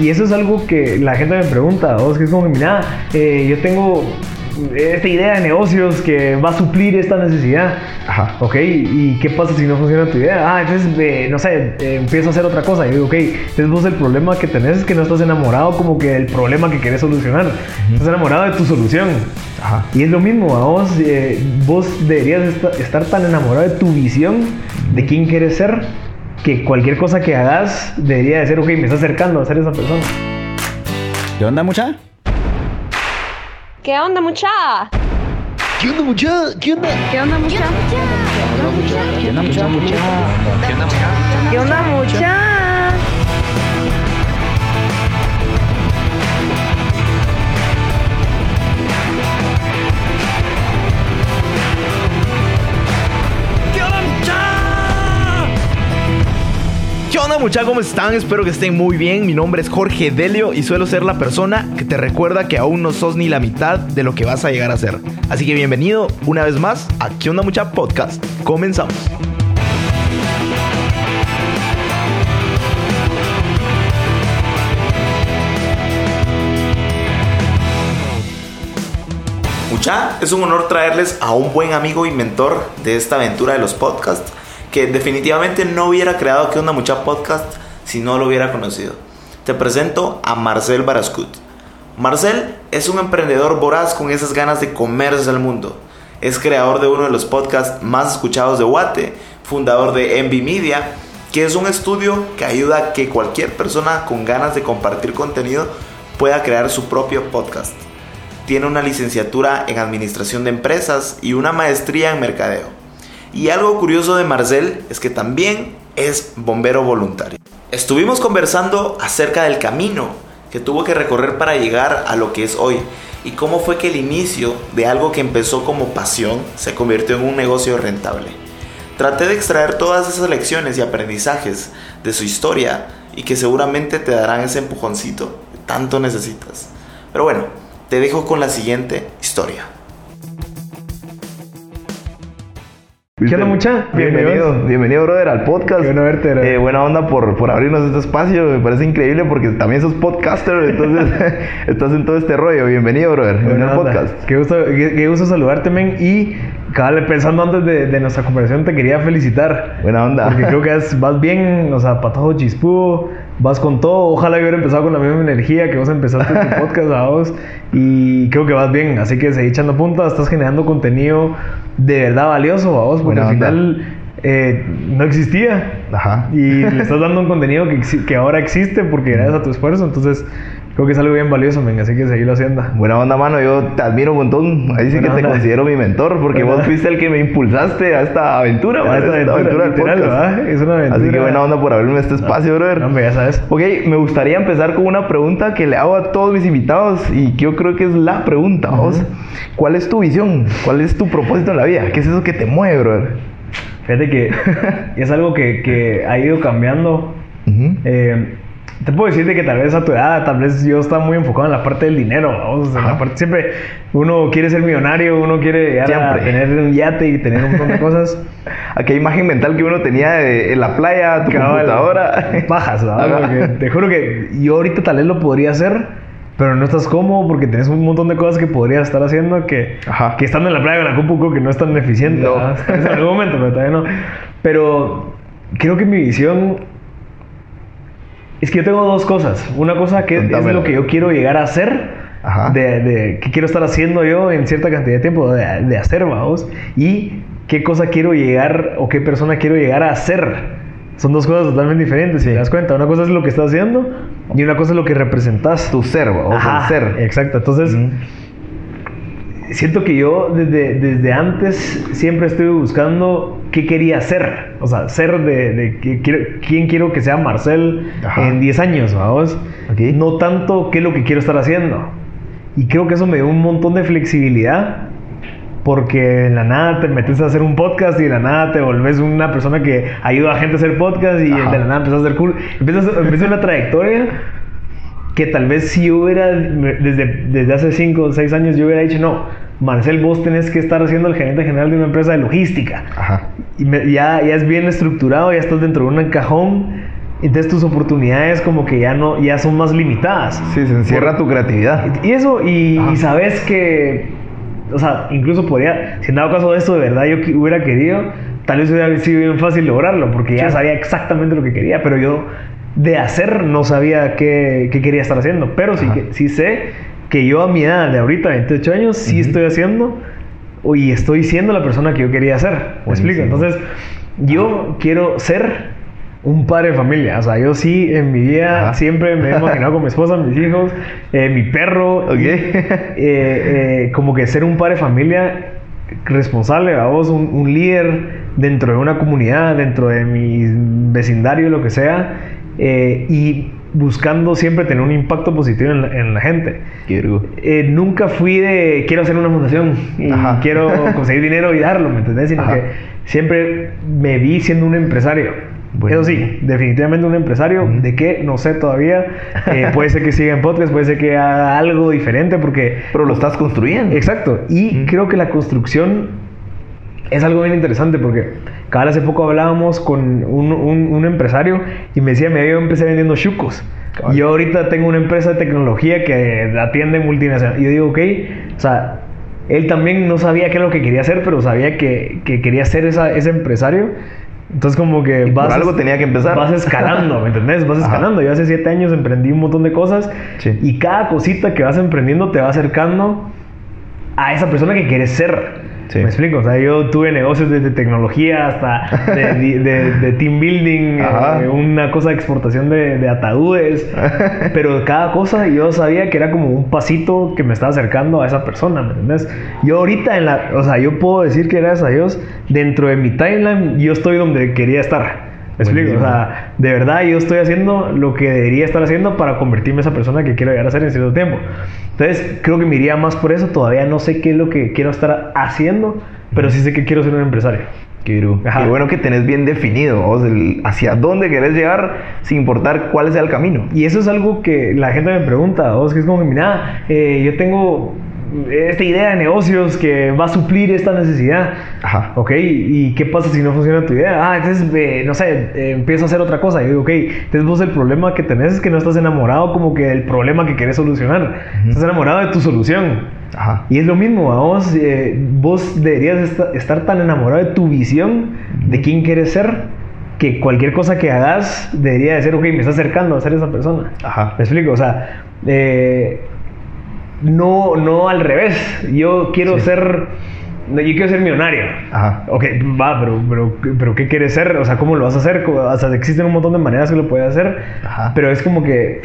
Y eso es algo que la gente me pregunta, vos que es como que, mira, eh, yo tengo esta idea de negocios que va a suplir esta necesidad. Ajá. Ok, ¿y qué pasa si no funciona tu idea? Ah, entonces, eh, no sé, eh, empiezo a hacer otra cosa. Y digo, ok, entonces vos el problema que tenés es que no estás enamorado como que del problema que querés solucionar. Estás enamorado de tu solución. Ajá. Y es lo mismo, a vos, eh, vos deberías esta- estar tan enamorado de tu visión, de quién quieres ser, que cualquier cosa que hagas debería de ser, ok, me está acercando a ser esa persona. ¿Qué onda, mucha? ¿Qué onda, mucha? ¿Qué onda, mucha? ¿Qué onda? ¿Qué onda, mucha? ¿Qué onda, mucha? ¿Qué onda, mucha? ¿Qué onda muchachos? ¿Cómo están? Espero que estén muy bien. Mi nombre es Jorge Delio y suelo ser la persona que te recuerda que aún no sos ni la mitad de lo que vas a llegar a ser. Así que bienvenido una vez más a ¿Qué onda mucha podcast? Comenzamos. Mucha, es un honor traerles a un buen amigo y mentor de esta aventura de los podcasts, definitivamente no hubiera creado que onda mucha podcast si no lo hubiera conocido. Te presento a Marcel Barascut. Marcel es un emprendedor voraz con esas ganas de comerse al mundo. Es creador de uno de los podcasts más escuchados de Guate, fundador de Envy Media, que es un estudio que ayuda a que cualquier persona con ganas de compartir contenido pueda crear su propio podcast tiene una licenciatura en administración de empresas y una maestría en mercadeo. Y algo curioso de Marcel es que también es bombero voluntario. Estuvimos conversando acerca del camino que tuvo que recorrer para llegar a lo que es hoy y cómo fue que el inicio de algo que empezó como pasión se convirtió en un negocio rentable. Traté de extraer todas esas lecciones y aprendizajes de su historia y que seguramente te darán ese empujoncito que tanto necesitas. Pero bueno, te dejo con la siguiente historia. ¿Qué onda, mucha? Bienvenido, bienvenido, brother, al podcast. Qué bueno verte. Eh, buena onda por, por abrirnos este espacio. Me parece increíble porque también sos podcaster, entonces estás en todo este rollo. Bienvenido, brother. Bienvenido al podcast. Qué gusto, qué, qué gusto saludarte, men. Y, cabal, pensando antes de, de nuestra conversación, te quería felicitar. Buena onda. Porque creo que es- vas bien, o sea, para todo chispú, vas con todo. Ojalá yo hubiera empezado con la misma energía que vos empezaste tu podcast a vos. Y creo que vas bien. Así que seguí echando puntas, estás generando contenido de verdad valioso a vos, porque Buena al final eh, no existía. Ajá. Y le estás dando un contenido que, que ahora existe porque gracias a tu esfuerzo. Entonces, creo que es algo bien valioso, men. Así que seguirlo haciendo. Buena onda, mano. Yo te admiro un montón. Ahí sí Buena que te onda. considero mi mentor porque Buena vos fuiste el que me impulsaste a esta aventura, A man, esta aventura, del literal, podcast. Es una aventura. Así que buena onda por abrirme este espacio, brother. No, hombre, ya sabes. Ok, me gustaría empezar con una pregunta que le hago a todos mis invitados y que yo creo que es la pregunta, vos. ¿Cuál es tu visión? ¿Cuál es tu propósito en la vida? ¿Qué es eso que te mueve, brother? Fíjate que es algo que, que ha ido cambiando. Ujú. Eh, te puedo decir de que tal vez a tu edad, tal vez yo estaba muy enfocado en la parte del dinero. vamos, en la parte, siempre uno quiere ser millonario, uno quiere llegar a tener un yate y tener un montón de cosas. Aquella imagen mental que uno tenía de, en la playa, tu Cabal, computadora. Porque te juro que yo ahorita tal vez lo podría hacer, pero no estás cómodo porque tenés un montón de cosas que podrías estar haciendo que, Ajá. que estando en la playa con la compu creo que no es tan eficiente. No. en algún momento, pero todavía no. Pero creo que mi visión es que yo tengo dos cosas. Una cosa que es lo que yo quiero llegar a hacer. Ajá. De, de qué quiero estar haciendo yo en cierta cantidad de tiempo de, de hacer, vamos. Y qué cosa quiero llegar o qué persona quiero llegar a ser. Son dos cosas totalmente diferentes, si te das cuenta. Una cosa es lo que estás haciendo y una cosa es lo que representas. Tu ser, o Ajá, el ser. Exacto. Entonces, siento que yo desde, desde antes siempre estuve buscando qué quería ser. O sea, ser de, de quiero- quién quiero que sea Marcel Ajá. en 10 años, vamos. Ok. No tanto qué es lo que quiero estar haciendo. Y creo que eso me dio un montón de flexibilidad. Porque en la nada te metes a hacer un podcast y de la nada te volvés una persona que ayuda a gente a hacer podcast y Ajá. de la nada empiezas a hacer cool. Empiezas, empiezas una trayectoria que tal vez si yo hubiera, desde, desde hace 5 o 6 años, yo hubiera dicho, no, Marcel, vos tenés que estar haciendo el gerente general de una empresa de logística. Ajá. Y me- ya, ya es bien estructurado, ya estás dentro de un cajón Entonces tus oportunidades como que ya no, ya son más limitadas. Sí, se encierra tu creatividad. Y eso, y, sabes que, o sea, incluso podría, si en dado caso de esto de verdad yo hubiera querido, tal vez hubiera sido bien fácil lograrlo, porque ya Sí. sabía exactamente lo que quería, pero yo de hacer no sabía qué, qué quería estar haciendo. Pero sí, que, sí sé que yo a mi edad de ahorita, 28 años, sí Ujú. estoy haciendo y estoy siendo la persona que yo quería ser. ¿Me explico? Entonces, yo quiero ser un padre de familia. O sea, yo sí en mi vida Ajá. siempre me he imaginado con mi esposa, mis hijos, eh, mi perro. Ok. y, eh, eh, como que ser un padre de familia responsable, a vos, un, un líder dentro de una comunidad, dentro de mi vecindario, lo que sea, eh, y buscando siempre tener un impacto positivo en la, en la gente. Eh, nunca fui de quiero hacer una fundación y Ajá. quiero conseguir dinero y darlo, ¿me entendés? Sino Ajá. que siempre me vi siendo un empresario. Bueno. Eso sí, definitivamente un empresario. ¿De qué? No sé todavía. Eh, puede ser que siga en podcast, puede ser que haga algo diferente porque... Pero lo estás construyendo. Exacto. Y creo que la construcción es algo bien interesante porque cada hace poco hablábamos con un, un- un empresario y me decía, me yo empecé vendiendo chucos. Cabal. Yo ahorita tengo una empresa de tecnología que atiende multinacional. Y yo digo, ok, o sea, él también no sabía qué es lo que quería hacer, pero sabía que, que quería ser esa, ese empresario. Entonces como que Y por algo tenía que empezar. Vas escalando, ¿me entendés? Vas Ajá. escalando. Yo hace siete años emprendí un montón de cosas Sí. y cada cosita que vas emprendiendo te va acercando a esa persona que quieres ser. Sí. ¿Me explico? O sea, yo tuve negocios desde tecnología hasta de, de- de team building, eh, una cosa de exportación de, de ataúdes. Pero cada cosa yo sabía que era como un pasito que me estaba acercando a esa persona, ¿me entiendes? Yo ahorita en la... O sea, yo puedo decir que gracias a Dios, dentro de mi timeline, yo estoy donde quería estar. ¿Me explico? O sea, de verdad yo estoy haciendo lo que debería estar haciendo para convertirme en esa persona que quiero llegar a ser en cierto tiempo. Entonces, creo que me iría más por eso. Todavía no sé qué es lo que quiero estar haciendo, pero sí sé que quiero ser un empresario. Qué. Qué bueno que tenés bien definido vos, el- hacia dónde querés llegar sin importar cuál sea el camino. Y eso es algo que la gente me pregunta, vos, que es como que, mira, eh, yo tengo esta idea de negocios que va a suplir esta necesidad. Ajá. Ok, ¿y qué pasa si no funciona tu idea? Ah, entonces, eh, no sé, eh, empiezo a hacer otra cosa. Y digo, ok, entonces vos el problema que tenés es que no estás enamorado como que del problema que querés solucionar. Estás enamorado de tu solución. Ajá. Y es lo mismo, vos, eh, vos deberías esta- estar tan enamorado de tu visión, de quién quieres ser, que cualquier cosa que hagas debería de ser, ok, me está acercando a ser esa persona. Ajá. ¿Me explico? O sea, eh, no, no al revés. Yo quiero Sí. ser, yo quiero ser millonario. Ajá. Ok, va, pero, pero, pero ¿qué quieres ser? O sea, ¿cómo lo vas a hacer? O sea, existen un montón de maneras que lo puedes hacer, Ajá. pero es como que,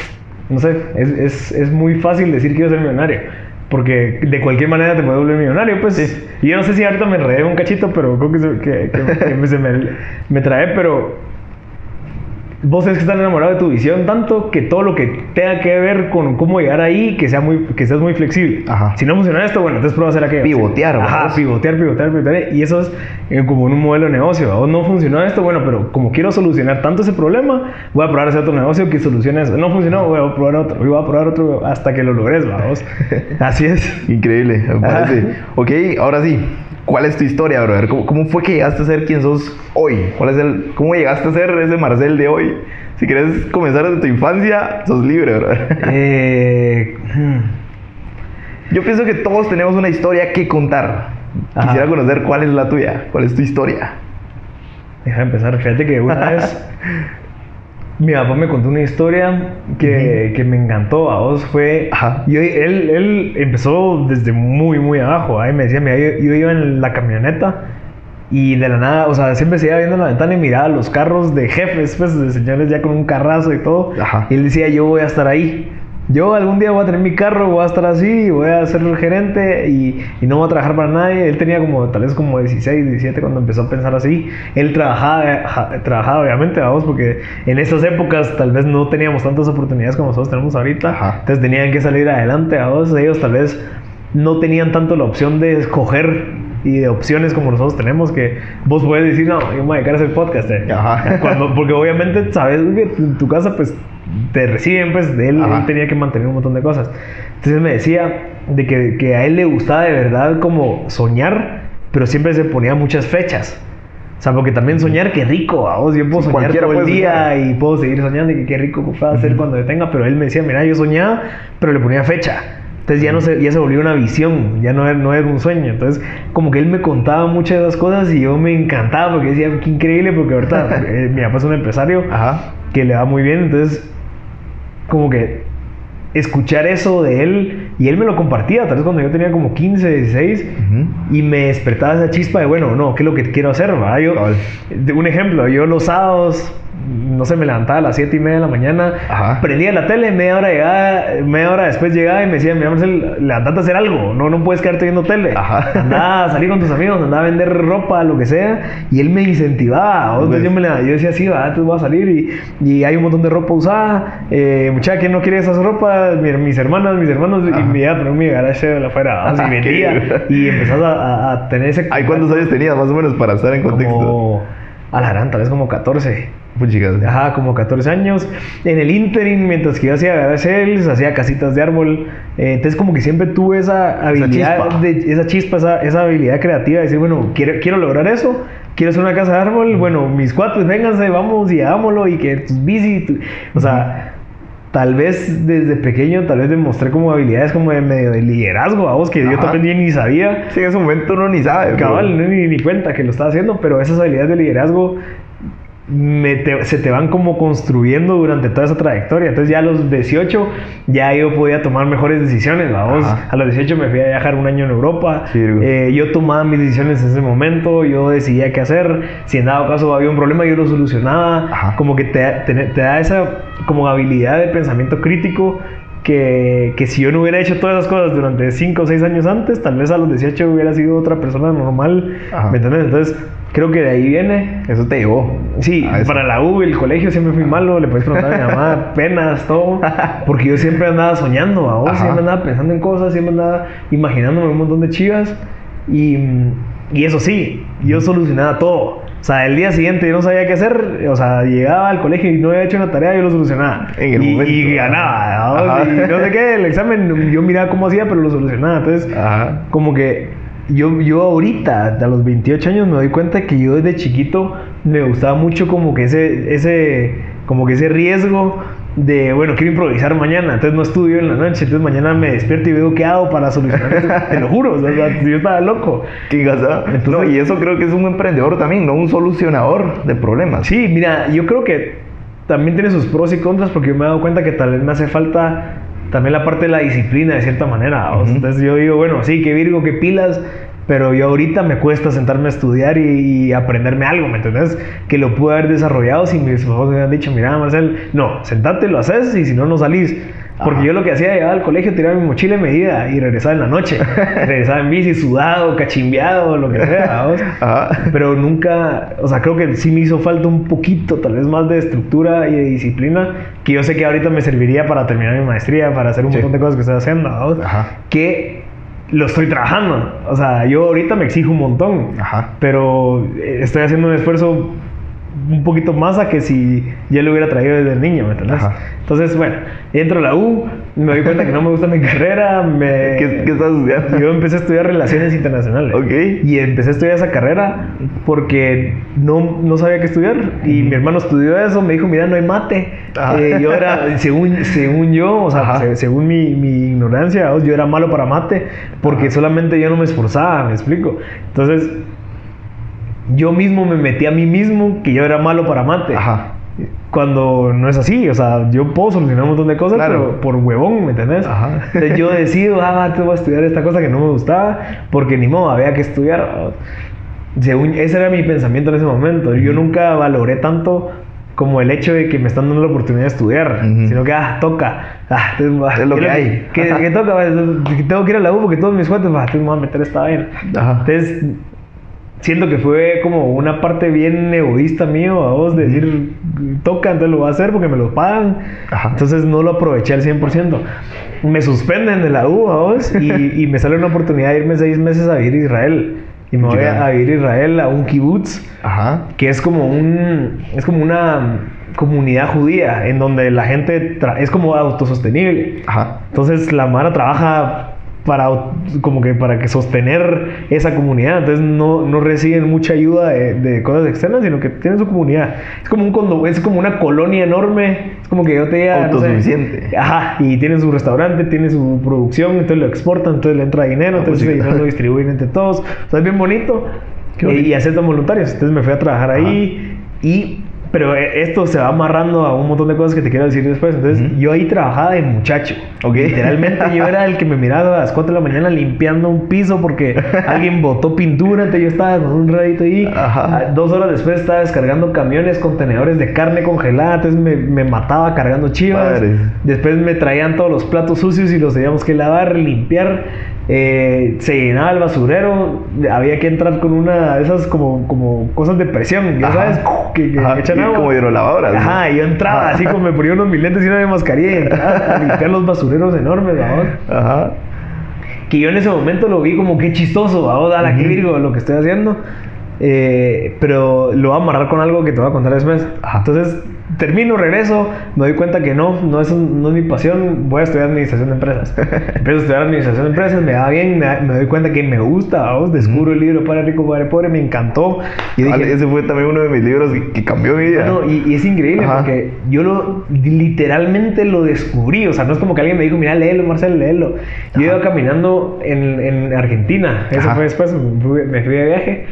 no sé, es, es, es muy fácil decir quiero ser millonario. Porque de cualquier manera te puedes volver millonario, pues. Y yo no sé si ahorita me enredé un cachito, pero creo que, que, que- que me, se me, me trae, pero vos tenés que estar enamorado de tu visión tanto que todo lo que tenga que ver con cómo llegar ahí, que sea muy, que seas muy flexible. Ajá. Si no funciona esto, bueno, entonces prueba a hacer aquello. Pivotear, Ajá, vamos. pivotear, pivotear, pivotear. Y eso es eh, como en un modelo de negocio. O no funcionó esto, bueno, pero como quiero solucionar tanto ese problema, voy a probar ese otro negocio que solucione eso. No funcionó, voy a probar otro. Y voy a probar otro hasta que lo logres, vamos. Así es. Increíble, me Ajá. parece. Ok, ahora sí. ¿Cuál es tu historia, brother? ¿Cómo, cómo fue que llegaste a ser quien sos hoy? ¿Cuál es el, ¿Cómo llegaste a ser ese Marcel de hoy? Si quieres comenzar desde tu infancia, sos libre, brother. Eh, hmm. Yo pienso que todos tenemos una historia que contar. Ajá. Quisiera conocer cuál es la tuya, cuál es tu historia. Deja de empezar. Fíjate que una vez mi papá me contó una historia que, que me encantó. A vos fue. Ajá. Yo, él, él empezó desde muy, muy abajo. Ahí me decía, mira, yo, yo iba en la camioneta y de la nada, o sea, siempre se iba viendo en la ventana y miraba los carros de jefes, pues de señores ya con un carrazo y todo. Ajá. Y él decía, yo voy a estar ahí. Yo algún día voy a tener mi carro, voy a estar así, voy a ser el gerente y, y no voy a trabajar para nadie. Él tenía como, tal vez como 16, 17 cuando empezó a pensar así. Él trabajaba, ja- trabajaba obviamente, vamos, porque en esas épocas tal vez no teníamos tantas oportunidades como nosotros tenemos ahorita. Ajá. Entonces tenían que salir adelante, vamos. Ellos tal vez no tenían tanto la opción de escoger y de opciones como nosotros tenemos que vos puedes decir, no, yo me voy a dedicar a hacer podcast. eh". Ajá. Cuando, porque obviamente sabes que en tu casa pues te reciben, pues de él, él tenía que mantener un montón de cosas. Entonces me decía de que, que a él le gustaba de verdad como soñar, pero siempre se ponía muchas fechas. O sea, porque también soñar, qué rico, vos. Yo puedo Sí, soñar todo el día y puedo seguir soñando y que qué rico que pueda hacer cuando yo tenga. Pero él me decía, mira, yo soñaba, pero le ponía fecha. Entonces ya, no se, ya se volvió una visión, ya no era, no era un sueño. Entonces, como que él me contaba muchas de esas cosas y yo me encantaba porque decía, qué increíble, porque ahorita eh, mi papá es un empresario Ajá. que le va muy bien. Entonces, como que escuchar eso de él y él me lo compartía, tal vez cuando yo tenía como 15, 16 Ujú. y me despertaba esa chispa de, bueno, no, ¿qué es lo que quiero hacer? Yo, un ejemplo, yo los sábados, no sé, me levantaba a las 7 y media de la mañana, Ajá. prendía la tele, media hora, llegaba, media hora después llegaba y me decía, mira, Marcel, levantate a hacer algo, no, no puedes quedarte viendo tele. Ajá. Andaba a salir con tus amigos, andaba a vender ropa, lo que sea, y él me incentivaba. Entonces Pues- yo, me la- yo decía, sí, va, entonces voy a salir y, y hay un montón de ropa usada. Eh, muchacha, ¿quién no quiere esas ropas? Mi- mis hermanas, mis hermanos, y Ajá. me iba a poner mi garage de afuera, ¿va? y Qué vendía. y empezás a, a- a tener ese... Ay, ¿cuántos años tenías más o menos para estar en contexto? Como... A la gran, tal vez como 14. Puchicas. Ajá, como 14 años. En el interim, mientras que yo hacía garage hacía casitas de árbol. eh, entonces, como que siempre tuve esa habilidad, chispa. de, esa chispa, esa, esa habilidad creativa de decir, bueno, quiero, quiero lograr eso. Quiero hacer una casa de árbol. Bueno, mis cuates, vénganse, vamos y hagámoslo. Y que tus bici. tu- O sea. Tal vez desde pequeño, tal vez demostré como habilidades como de medio de liderazgo, a vos, que yo también ni sabía. Sí, en ese momento uno ni sabe. Cabal, no ni, ni cuenta que lo estaba haciendo, pero esas habilidades de liderazgo me te- se te van como construyendo durante toda esa trayectoria. Entonces ya a los 18 ya yo podía tomar mejores decisiones. vamos. A los 18 me fui a viajar un año en Europa. Sí. Eh, yo tomaba mis decisiones en ese momento, yo decidía qué hacer. Si en dado caso había un problema, yo lo solucionaba. Ajá. Como que te, te- te da esa como habilidad de pensamiento crítico que, que si yo no hubiera hecho todas esas cosas durante 5 o 6 años antes, tal vez a los 18 hubiera sido otra persona normal. Ajá. ¿Me entiendes? Entonces, creo que de ahí viene. Eso te llevó. Sí, a para la U, el colegio siempre fui malo, le puedes preguntar a mi mamá, penas, todo, porque yo siempre andaba soñando. Ajá. siempre andaba pensando en cosas, siempre andaba imaginándome un montón de chivas y, y eso sí, yo solucionaba todo. O sea, el día siguiente yo no sabía qué hacer, o sea, llegaba al colegio y no había hecho una tarea, yo lo solucionaba. En el y, momento. y ganaba. Ajá. y no sé qué, el examen yo miraba cómo hacía, pero lo solucionaba. Entonces, Ajá. como que yo, yo ahorita, a los 28 años, me doy cuenta que yo desde chiquito me gustaba mucho como que ese, ese, como que ese riesgo de, bueno, quiero improvisar mañana, entonces no estudio en la noche, entonces mañana me despierto y veo qué hago para solucionar esto. Te lo juro, o sea, yo estaba loco. Qué. Entonces- no, y eso creo que es un emprendedor también, no un solucionador de problemas. Sí, mira, yo creo que también tiene sus pros y contras porque yo me he dado cuenta que tal vez me hace falta también la parte de la disciplina de cierta manera. Entonces yo digo, bueno, sí, que Virgo, que pilas, pero yo ahorita me cuesta sentarme a estudiar y, y aprenderme algo, ¿me entendés? Que lo pude haber desarrollado si mis papás me hubieran dicho, mira, Marcel, no, sentate, lo haces y si no, no salís. Porque Ajá. yo lo que hacía, llegaba al colegio, tiraba mi mochila y me iba y regresaba en la noche. regresaba en bici, sudado, cachimbeado, lo que sea. Ajá. Pero nunca, o sea, creo que sí me hizo falta un poquito, tal vez más de estructura y de disciplina, que yo sé que ahorita me serviría para terminar mi maestría, para hacer un Sí. montón de cosas que estoy haciendo, que lo estoy trabajando. O sea, yo ahorita me exijo un montón, Ajá. pero eh, estoy haciendo un esfuerzo un poquito más a que si ya lo hubiera traído desde niño, ¿me entiendes? Entonces, bueno, entro a la U, me doy cuenta que no me gusta mi carrera, me... ¿Qué, qué estás estudiando? Yo empecé a estudiar relaciones internacionales. Ok. Y empecé a estudiar esa carrera porque no, no sabía qué estudiar. Y mi hermano estudió eso, me dijo, mira, no hay mate. Ajá. Eh, yo era, según, según yo, o sea, se- según mi, mi ignorancia, yo era malo para mate porque solamente yo no me esforzaba, me explico. Entonces, yo mismo me metí a mí mismo que yo era malo para mate. Ajá. Cuando no es así, o sea, yo puedo solucionar un montón de cosas, Claro. pero por huevón, ¿me entendés? Ajá. Entonces yo decido, ah, te voy a estudiar esta cosa que no me gustaba, porque ni modo, había que estudiar. Según, ese era mi pensamiento en ese momento. Yo nunca valoré tanto como el hecho de que me están dando la oportunidad de estudiar, Ujú. sino que, ah, toca. Ah, entonces, ah, Es lo ¿qué que hay. Que, que toca, que tengo que ir a la U porque todos mis cuates, ah, entonces me voy a meter esta vaina. Ajá. Entonces, siento que fue como una parte bien egoísta mío, a vos, de decir, toca, entonces lo voy a hacer porque me lo pagan. Ajá. Entonces no lo aproveché al 100%. Me suspenden de la U, a vos, y, y me sale una oportunidad de irme seis meses a vivir a Israel. Y me voy a, a vivir a Israel a un kibutz, Ajá. que es como un es como una comunidad judía en donde la gente es como autosostenible. Ajá. Entonces la Mara trabaja para como que para que sostener esa comunidad. Entonces no, no reciben mucha ayuda de, de cosas externas, sino que tienen su comunidad. Es como un condo, es como una colonia enorme. Es como que yo te diga, no sé, Autosuficiente. Ajá, y tienen su restaurante, tiene su producción, entonces lo exportan, entonces le entra dinero, entonces ese dinero lo distribuyen entre todos. O sea, es bien bonito. Y, y aceptan voluntarios. Entonces me fui a trabajar ahí y... Pero eh, esto se va amarrando a un montón de cosas que te quiero decir después. Entonces, yo ahí trabajaba de muchacho. Literalmente yo era el que me miraba a las 4 de la mañana limpiando un piso porque alguien botó pintura. Entonces yo estaba con un radito ahí. Ajá. Ah, Dos horas después estaba descargando camiones, contenedores de carne congelada. Entonces me, me mataba cargando chivas. Madre. Después me traían todos los platos sucios y los teníamos que lavar, limpiar. Eh, se llenaba el basurero. Había que entrar con una de esas como, como cosas de presión. Ya Ajá. sabes, que, que echan como hidrolavadoras. Ajá, yo entraba así como me ponía unos mil lentes y una mascarilla y entraba a limpiar los basureros enormes, vamos. Ajá. Que yo en ese momento lo vi como que chistoso, vamos, a la que Ujú. virgo lo que estoy haciendo. Eh, pero lo voy a amarrar con algo que te voy a contar después. Ajá. Entonces, termino, regreso, me doy cuenta que no, no es, no es mi pasión, voy a estudiar administración de empresas. Empiezo a estudiar administración de empresas, me va bien, me, me doy cuenta que me gusta, vamos, descubro el libro Padre Rico, Padre Pobre, me encantó. Y dije, Vale, ese fue también uno de mis libros que, que cambió mi vida. no, y, y es increíble Ajá. porque yo lo literalmente lo descubrí. O sea, no es como que alguien me dijo, mira, léelo, Marcelo, léelo. Yo iba caminando en, en Argentina. Eso Ajá. fue después, me fui, me fui de viaje.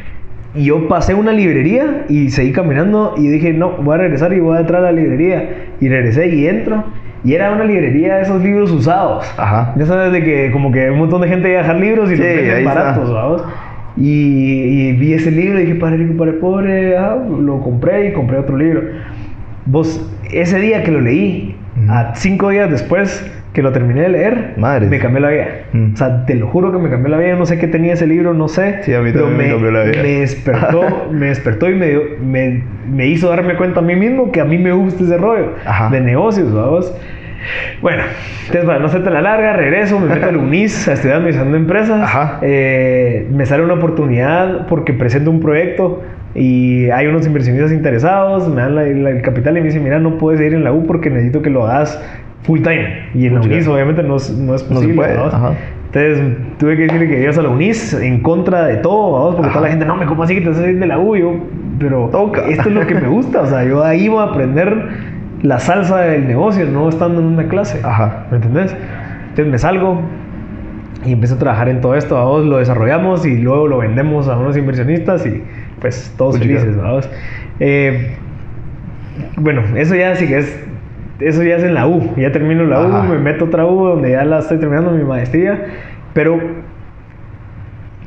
Y yo pasé una librería y seguí caminando y dije, no, voy a regresar y voy a entrar a la librería. Y regresé y entro. Y era una librería de esos libros usados. Ajá. Ya sabes de que como que un montón de gente iba a dejar libros y Sí, los venden baratos, ¿vamos? Y, y vi ese libro y dije, padre rico, padre pobre, ah, lo compré y compré otro libro. Vos, ese día que lo leí, a cinco días después que lo terminé de leer, me cambió la vida. Mm. O sea, te lo juro que me cambió la vida. No sé qué tenía ese libro, no sé. Sí, a mí también me cambió la vida. Me despertó, me despertó y me, dio- me, me hizo darme cuenta a mí mismo que a mí me gusta ese rollo Ajá. de negocios, vamos. Bueno, entonces para no hacerte la larga, regreso, me meto al UNIS a estudiar administración de empresas. Ajá. Eh, me sale una oportunidad porque presento un proyecto y hay unos inversionistas interesados, me dan la- la- el capital y me dicen, mira, no puedes ir en la U porque necesito que lo hagas full time. Y en la. UNIS obviamente no es, no es No se posible. puede. Entonces tuve que decirle que ibas a la UNIS en contra de todo, vamos, porque Ajá. toda la gente, no, me ¿cómo así que te vas a ir de la U? Yo, pero Toca. esto es lo que me gusta, o sea, yo ahí voy a aprender la salsa del negocio, no estando en una clase. Ajá. ¿Me entendés? Entonces me salgo y empiezo a trabajar en todo esto, vamos, lo desarrollamos y luego lo vendemos a unos inversionistas y pues todos felices, vamos. Eh, bueno, eso ya sí que es, eso ya es en la U, ya termino la Ajá. U, me meto otra U donde ya la estoy terminando mi maestría, pero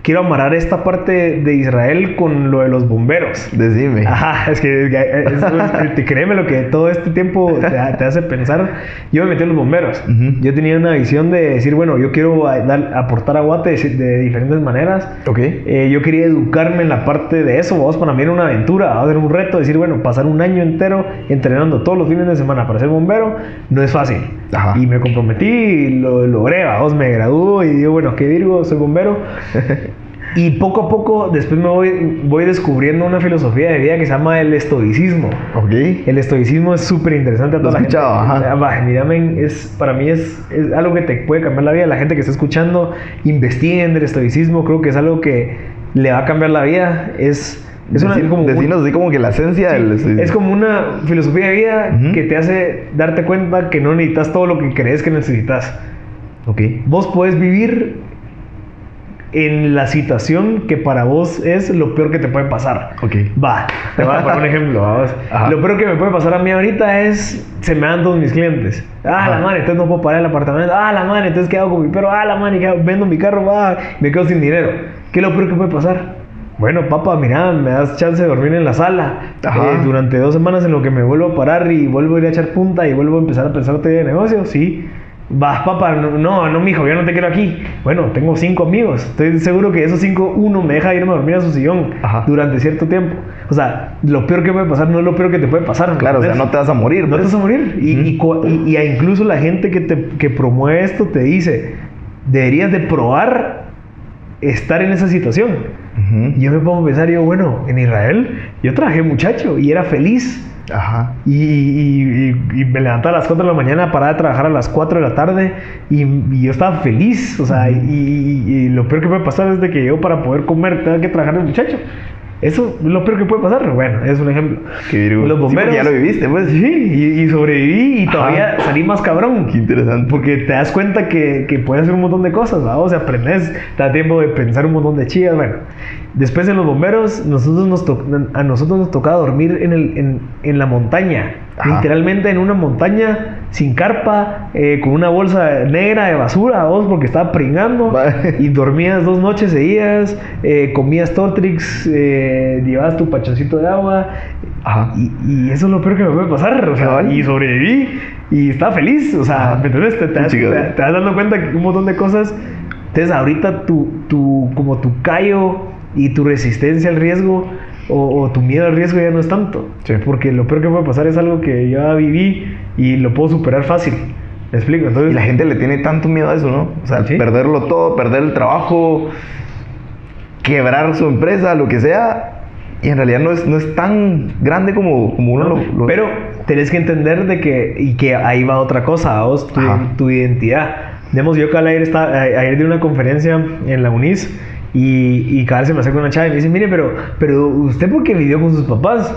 quiero amarrar esta parte de Israel con lo de los bomberos. Decime. Ajá, es que es- es- te créeme lo que todo este tiempo te, te hace pensar. Yo me metí en los bomberos. Ujú. Yo tenía una visión de decir, bueno, yo quiero a- dar- aportar a Guate de, de diferentes maneras. Ok. Eh, yo quería educarme en la parte de eso. Vos, para mí era una aventura, ser un reto. Decir, bueno, pasar un año entero entrenando todos los fines de semana para ser bombero no es fácil. Ajá. Y me comprometí y lo logré. Vos, me graduó y digo, bueno, qué Virgo, soy bombero. Y poco a poco después me voy, voy descubriendo una filosofía de vida que se llama el estoicismo. Ok. El estoicismo es súper interesante a Lo toda he la gente. escuchado, ajá. Ah, va, mira, men, es, para mí es, es algo que te puede cambiar la vida. La gente que está escuchando, investiguen del estoicismo. Creo que es algo que le va a cambiar la vida. Es, es una, Deci- como un- Decinos así como que la esencia Sí, del estoicismo. es como una filosofía de vida Ujú. que te hace darte cuenta que no necesitas todo lo que crees que necesitas. Ok. Vos podés vivir en la situación que para vos es lo peor que te puede pasar. Ok. Va, te voy a poner un ejemplo. Lo peor que me puede pasar a mí ahorita es se me dan todos mis clientes. Ah, Ajá. la madre, entonces no puedo pagar el apartamento. Ah, la madre, entonces qué hago con mi perro. Ah, la madre, ¿qué hago? vendo mi carro, va, me quedo sin dinero. ¿Qué es lo peor que puede pasar? Bueno, papá, mira, me das chance de dormir en la sala eh, durante dos semanas en lo que me vuelvo a parar y vuelvo a ir a echar punta y vuelvo a empezar a pensar de negocio. Sí. Vas, papá, no, no, no, mijo, yo no te quiero aquí. Bueno, tengo cinco amigos. Estoy seguro que esos cinco, uno me deja irme a dormir a su sillón Ajá. durante cierto tiempo. O sea, lo peor que puede pasar no es lo peor que te puede pasar. ¿me Claro, o sea, no te vas a morir. No te pues. vas a morir. Y, y incluso la gente que, te, que promueve esto te dice, deberías de probar estar en esa situación. Y yo me pongo a pensar, yo, bueno, en Israel yo trabajé muchacho y era feliz. Ajá. Y, me levantaba a las 4 de la mañana, paraba de trabajar a las 4 de la tarde y, yo estaba feliz. O sea, y, lo peor que puede pasar es que yo para poder comer tenga que trabajar de muchacho. Eso es lo peor que puede pasar. Bueno, es un ejemplo. Qué. Los Sí, bomberos. ya lo viviste, pues. Sí, y, y sobreviví y Ajá. todavía salí más cabrón. Qué interesante. Porque te das cuenta que, que puedes hacer un montón de cosas. O sea, aprendes, te da tiempo de pensar un montón de chillas. Bueno, después en los bomberos, nosotros nos to- a nosotros nos tocaba dormir en, el, en, en la montaña. Ajá. Literalmente en una montaña, sin carpa, eh, con una bolsa negra de basura, vos, porque estaba pringando. Va. Y dormías dos noches seguidas, eh, comías Tortrix, eh, llevabas tu pachoncito de agua. Ajá. Y, y eso es lo peor que me puede pasar. O sea, y sobreviví y estaba feliz. O sea, Ajá. ¿me entiendes? Te, te, das- te- te vas dando cuenta que un montón de cosas. Entonces, ahorita tu, tu, como tu callo y tu resistencia al riesgo o, o tu miedo al riesgo ya no es tanto. Sí. Porque lo peor que puede pasar es algo que ya viví y lo puedo superar fácil. ¿Me explico? Entonces, Y la gente le tiene tanto miedo a eso, ¿no? O sea, Sí. perderlo todo, perder el trabajo, quebrar su empresa, lo que sea. Y en realidad no es, no es tan grande como, como uno ¿no? lo, lo- Pero tenés que entender de que, y que ahí va otra cosa, vos, tu, tu identidad. Digamos, yo cada ayer, está, a- ayer di una conferencia en la UNIS y, y cada vez se me acerca una chava y me dice, mire, pero, pero usted porque vivió con sus papás.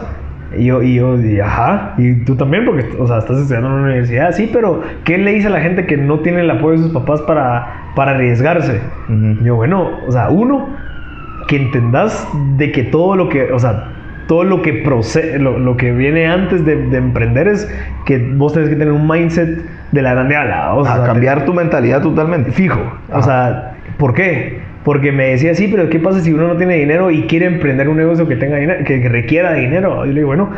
Y yo, y yo, y, ajá, y tú también, porque, o sea, estás estudiando en una universidad, sí, pero ¿qué le dice a la gente que no tiene el apoyo de sus papás para, para arriesgarse? Ujú. Yo, bueno, o sea, uno, que entendas de que todo lo que, o sea, todo lo que procede, lo, lo que viene antes de, de emprender es que vos tenés que tener un mindset de la grande ala. O a sea, cambiar tu mentalidad totalmente. fijo. O Ajá. sea, ¿por qué? Porque me decía, sí, pero ¿qué pasa si uno no tiene dinero y quiere emprender un negocio que tenga dinero, que, requiera dinero? Yo le digo, bueno,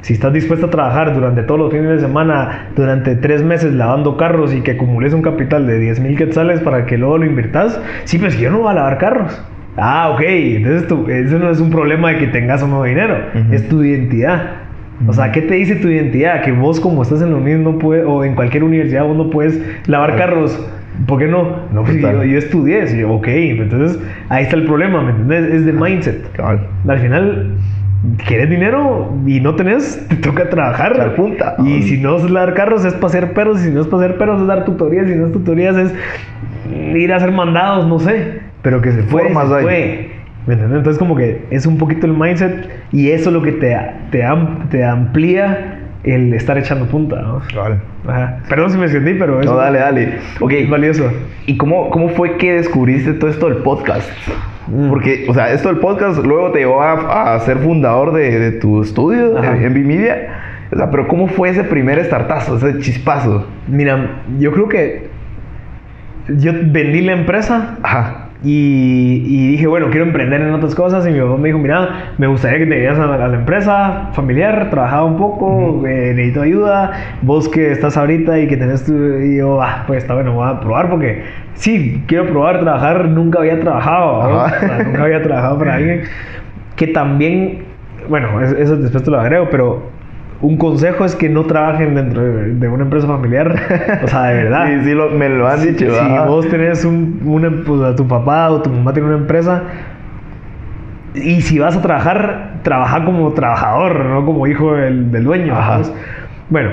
si estás dispuesto a trabajar durante todos los fines de semana, durante tres meses lavando carros y que acumules un capital de 10 mil quetzales para que luego lo inviertas, sí, pues yo no voy a lavar carros. Ah, ok, entonces tú, eso no es un problema de que tengas o no dinero, Ujú. es tu identidad. O sea, ¿qué te dice tu identidad? Que vos como estás en la UNID no puedes, o en cualquier universidad vos no puedes lavar carros. ¿Por qué no? No, pues yo, yo estudié, sí, ok, entonces ahí está el problema, ¿me entiendes? Es de mindset. Cabal. Al final, quieres dinero y no tenés, te toca trabajar. Echar punta. Y si no es lavar carros, es pasear perros. Y si no es pasear perros, es dar tutorías. Y si no es tutorías, es ir a hacer mandados, no sé. Pero que se fue, Formas se fue. ¿Me entiendes? Entonces, como que es un poquito el mindset. Y eso es lo que te, te, te amplía el estar echando punta, ¿no? Cabal. Ajá. Perdón si me extendí, pero eso No, dale, dale. Ok. es valioso. ¿Y cómo, cómo fue que descubriste todo esto del podcast? Mm. Porque, o sea, esto del podcast luego te llevó a, a ser fundador de, de tu estudio, Ajá. de Envy Media. O sea, pero ¿cómo fue ese primer startazo, ese chispazo? Mira, yo creo que yo vendí la empresa Ajá. Y, y dije, bueno, quiero emprender en otras cosas. Y mi papá me dijo, mira, me gustaría que te vayas a, la- a la empresa familiar, trabajaba un poco, eh, necesito ayuda. Vos que estás ahorita y que tenés tu. Y yo, ah, pues está bueno, voy a probar porque sí, quiero probar trabajar. Nunca había trabajado, ¿no? Ajá. O sea, nunca había trabajado para alguien que también, bueno, es- eso después te lo agrego, pero. Un consejo es que no trabajen dentro de, una empresa familiar. O sea, de verdad. Sí, sí, lo- me lo han dicho. Si vos tenés un, una, pues, a tu papá o tu mamá tiene una empresa y si vas a trabajar, trabaja como trabajador, no como hijo del, del dueño. Bueno,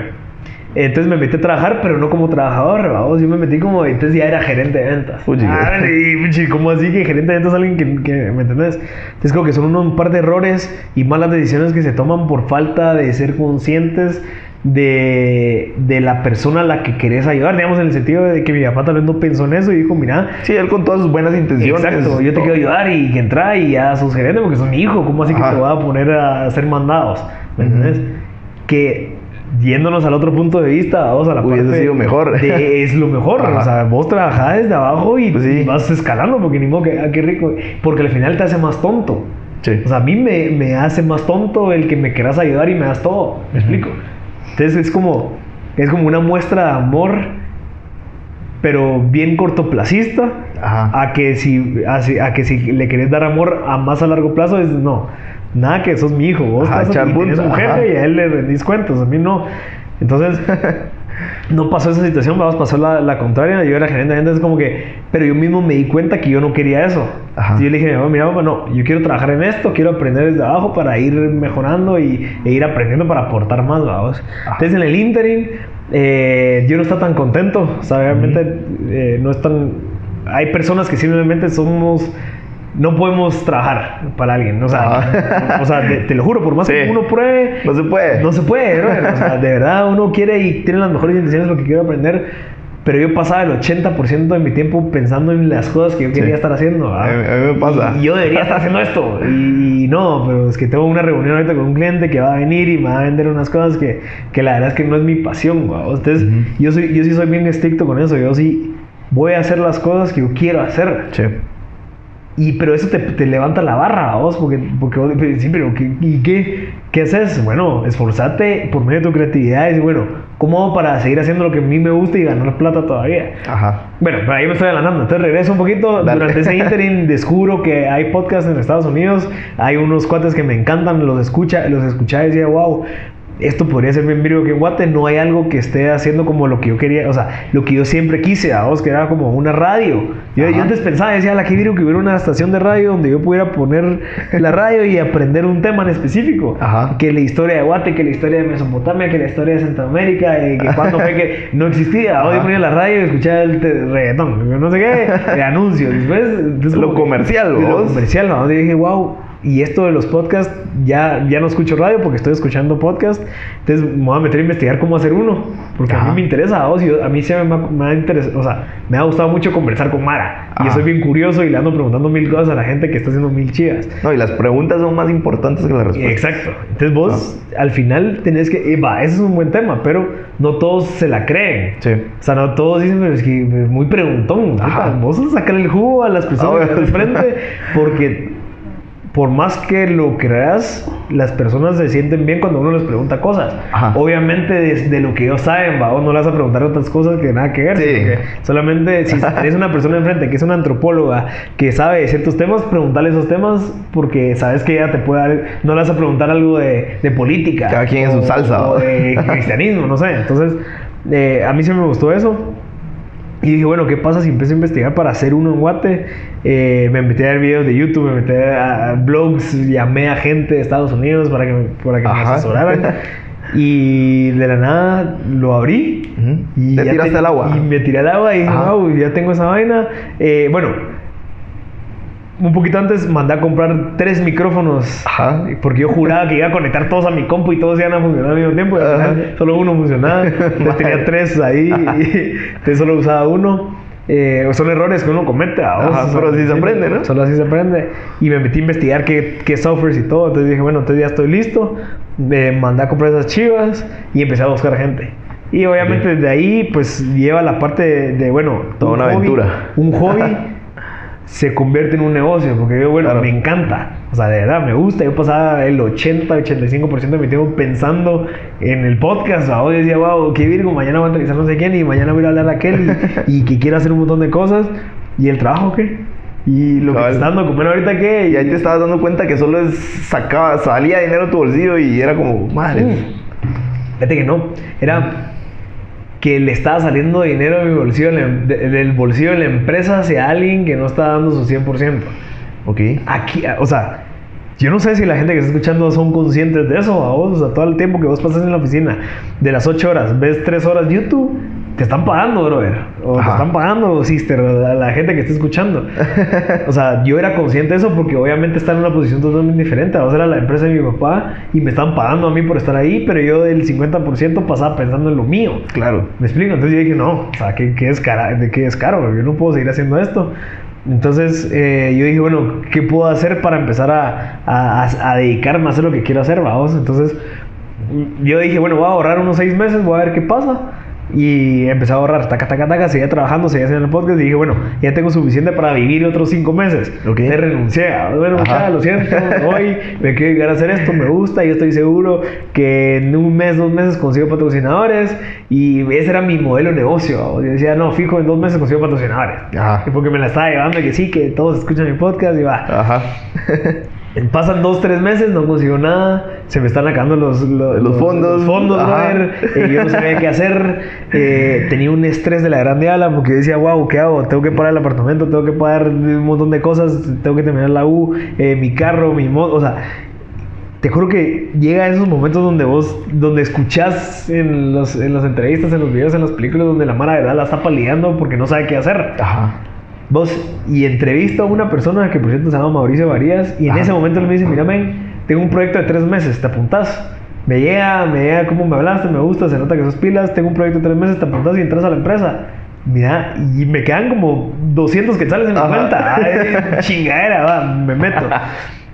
entonces me metí a trabajar, pero no como trabajador, vamos. Yo me metí como, entonces ya era gerente de ventas. Uy, Ah, y, ¿cómo así que gerente de ventas es alguien que, que- ¿me entendés? Entonces creo que son unos- un par de errores y malas decisiones que se toman por falta de ser conscientes de, de la persona a la que querés ayudar, digamos, en el sentido de que mi papá tal vez no pensó en eso y dijo, mira, Sí, él con todas sus buenas intenciones. Exacto, yo te quiero ayudar y que entra y ya sos gerente porque son mi hijo, ¿cómo así Ajá. que te voy a poner a hacer mandados? ¿Me Ujú. entiendes? Que yéndonos al otro punto de vista, vamos a la Hubiese parte sido mejor. de- es lo mejor, Ajá. o sea, vos trabajás desde abajo y, Pues sí. y vas escalando porque ni modo que, ah, qué rico, porque al final te hace más tonto. Sí. O sea, a mí me, me hace más tonto el que me quieras ayudar y me das todo. ¿Me explico? Entonces es como, es como una muestra de amor, pero bien cortoplacista. Ajá. A que, si, a, a que si le querés dar amor a más a largo plazo, es no. Nada que sos mi hijo. Vos Ajá, estás tenés un ajá. jefe y a él le rendís cuentas. A mí no. Entonces, no pasó esa situación, vamos, pasó la, la contraria. Yo era gerente de ventas, es como que, pero yo mismo me di cuenta que yo no quería eso. Ajá. Y yo le dije, "No, mira, papá, no, yo quiero trabajar en esto, quiero aprender desde abajo para ir mejorando y, e ir aprendiendo para aportar más, vamos. Entonces, en el interim, eh, yo no estaba tan contento, o sea, realmente eh, no es tan. Hay personas que simplemente somos. No podemos trabajar para alguien, o sea, o sea te, te lo juro, por más que Sí. uno pruebe, No se puede. no se puede, brother. O sea, de verdad uno quiere y tiene las mejores intenciones lo que quiere aprender. Pero yo pasaba el 80% de mi tiempo pensando en las cosas que yo quería Sí. estar haciendo. ¿verdad? A mí- a mí me pasa. Y, y yo debería estar haciendo esto. Y, no, pero es que tengo una reunión ahorita con un cliente que va a venir y me va a vender unas cosas que, que la verdad es que no es mi pasión. ¿va? Entonces, yo, soy, yo sí soy bien estricto con eso. Yo sí voy a hacer las cosas que yo quiero hacer. Sí. Y pero eso te, te levanta la barra, vos, porque, porque vos sí, pero ¿qué, ¿y qué, qué haces? Bueno, esforzate por medio de tu creatividad y decir, bueno, ¿cómo hago para seguir haciendo lo que a mí me gusta y ganar plata todavía? Ajá. Bueno, pero ahí me estoy adelantando. Entonces regreso un poquito. Dale. Durante ese interim descubro que hay podcasts en Estados Unidos. Hay unos cuates que me encantan. Los escucha, los escuchaba y decía, wow, esto podría ser bien virgo que en Guate no hay algo que esté haciendo como lo que yo quería, o sea, lo que yo siempre quise, a vos, que era como una radio. Yo, yo antes pensaba, decía, la que virgo que hubiera una estación de radio donde yo pudiera poner la radio y aprender un tema en específico. Ajá. Que la historia de Guate, que la historia de Mesopotamia, que la historia de Centroamérica, y que cuando fue que no existía. Ajá. ponía la radio y escuchaba el reggaetón, no sé qué, de anuncios. Después, entonces Lo como que- comercial, de Lo vos. comercial, ¿no? Yo dije, wow. Y esto de los podcasts, ya, ya no escucho radio porque estoy escuchando podcast. Entonces me voy a meter a investigar cómo hacer uno. Porque a Ajá. mí me interesa, a vos, y yo- a mí siempre me me ha interesado, o sea, me ha gustado mucho conversar con Mara. Y yo Ajá. soy bien curioso y le ando preguntando mil cosas a la gente que está haciendo mil chivas. No, y las preguntas son más importantes que las respuestas. Exacto. Entonces vos al final tenés que, eh, va, ese es un buen tema, pero no todos se la creen. Sí. O sea, no todos dicen, pero es que es muy preguntón. Ajá. Vos sacar el jugo a las personas Ah, están enfrente porque por más que lo creas, las personas se sienten bien cuando uno les pregunta cosas. Ajá. Obviamente de, de lo que ellos saben, va, no le vas a preguntar otras cosas que nada que ver. Sí. solamente si tienes una persona enfrente que es una antropóloga que sabe de ciertos temas, preguntarle esos temas porque sabes que ella te puede dar, no le vas a preguntar algo de, de política. Cada quien en su o- salsa, O ¿va? de cristianismo, no sé. Entonces, eh, a mí sí me gustó eso. Y dije, bueno, ¿qué pasa si empiezo a investigar para hacer uno en Guate? Eh, me metí a ver videos de YouTube, me metí a, blogs, llamé a gente de Estados Unidos para que me, para que me asesoraran. Y de la nada lo abrí. Y Te ya tiraste te- al agua. Y me tiré al agua y dije, wow, ya tengo esa vaina. Eh, bueno, un poquito antes mandé a comprar tres micrófonos. Ajá. Porque yo juraba que iba a conectar todos a mi compu y todos iban a funcionar al mismo tiempo. Y al final solo uno funcionaba. Entonces tenía tres ahí y entonces solo usaba uno. Eh, son errores que uno comete. Ajá, O sea, pero así se aprende, ¿no? Solo así se aprende. Y me metí a investigar qué, qué softwares y todo. Entonces dije, bueno, entonces ya estoy listo. Me mandé a comprar esas chivas y empecé a buscar gente. Y obviamente desde ahí, pues lleva la parte de, de, bueno, Toda un una hobby- aventura. Un hobby se convierte en un negocio, porque yo, bueno, Claro. me encanta. O sea, de verdad, me gusta. Yo pasaba el 80-85% de mi tiempo pensando en el podcast. Hoy decía, wow, qué virgo, mañana voy a entrevistar no sé quién y mañana voy a hablar a aquel y, y que quiero hacer un montón de cosas. ¿Y el trabajo qué? ¿Y lo que te está dando a comer ahorita qué? Y ahí te estabas dando cuenta que solo es sacaba, salía dinero de tu bolsillo y era como, madre. Fíjate que no. Era que le estaba saliendo dinero de mi bolsillo, de la- de- del bolsillo de la empresa hacia alguien que no está dando su 100%. Ok. Aquí, o sea, yo no sé si la gente que está escuchando son conscientes de eso, a vos, o sea, todo el tiempo que vos pasas en la oficina, de las 8 horas, ves 3 horas YouTube, te están pagando, brother. O te están pagando, sister, la gente que está escuchando. o sea, yo era consciente de eso porque obviamente estaba en una posición totalmente diferente. Vos era la empresa de mi papá y me están pagando a mí por estar ahí, pero yo del 50% pasaba pensando en lo mío. Claro. ¿Me explico? Entonces yo dije, no, o sea, ¿qué, qué es, cara, ¿de qué es caro? Yo no puedo seguir haciendo esto. Entonces eh, yo dije, bueno, ¿qué puedo hacer para empezar a, a, a- dedicarme a hacer lo que quiero hacer, vamos? Entonces yo dije, bueno, voy a ahorrar unos seis meses, voy a ver qué pasa. Y empecé a ahorrar, taca, taca, taca, seguía trabajando, seguía haciendo el podcast y dije, bueno, ya tengo suficiente para vivir otros cinco meses. Ok. Te renuncié. Bueno, Ajá. muchacha, lo siento, hoy me quiero llegar a hacer esto, me gusta, yo estoy seguro que en un mes, dos meses consigo patrocinadores y ese era mi modelo de negocio. Yo decía, no, fijo, en dos meses consigo patrocinadores. Ajá. Y porque me la estaba llevando y que sí, que todos escuchan mi podcast y va. Ajá. Pasan dos, tres meses, no consigo nada, se me están acabando los, los, Los fondos. los fondos, eh, yo no sabía qué hacer, eh, tenía un estrés de la grande ala porque decía, wow, ¿qué hago? Tengo que pagar el apartamento, tengo que pagar un montón de cosas, tengo que terminar la U, eh, mi carro, mi moto, o sea, te juro que llega a esos momentos donde vos, donde escuchás en, los, en las entrevistas, en los videos, en las películas, donde la mara de verdad la está paliando porque no sabe qué hacer. Ajá. Vos, y entrevisto a una persona que por cierto se llama Mauricio Varías, y en Ajá. ese momento él me dice, mira, men, tengo un proyecto de tres meses, ¿te apuntás? Me llega, me llega cómo me hablaste, me gusta, se nota que sos pilas, tengo un proyecto de tres meses, ¿te apuntás y entras a la empresa? Mira, y me quedan como 200 quetzales en mi cuenta. Ay, chingadera, va, me meto.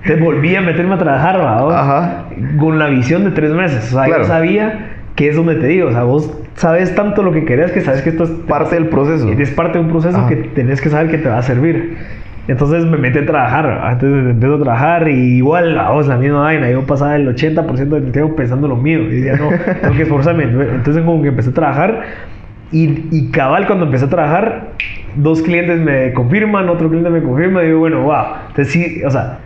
Entonces volví a meterme a trabajar, va, Ajá. con la visión de tres meses. O sea, Claro. yo sabía que es donde te digo, o sea, vos sabes tanto lo que querías que sabes que esto es Parte del proceso. es parte de un proceso Ajá. que tenés que saber que te va a servir. Entonces me metí a trabajar, antes empiezo a trabajar y igual, vamos, la misma vaina, yo pasaba el 80% del tiempo pensando lo mío y decía, no, tengo que esforzarme. Entonces como que empecé a trabajar y, y cabal cuando empecé a trabajar, dos clientes me confirman, otro cliente me confirma y digo, bueno, wow. Entonces sí, o sea,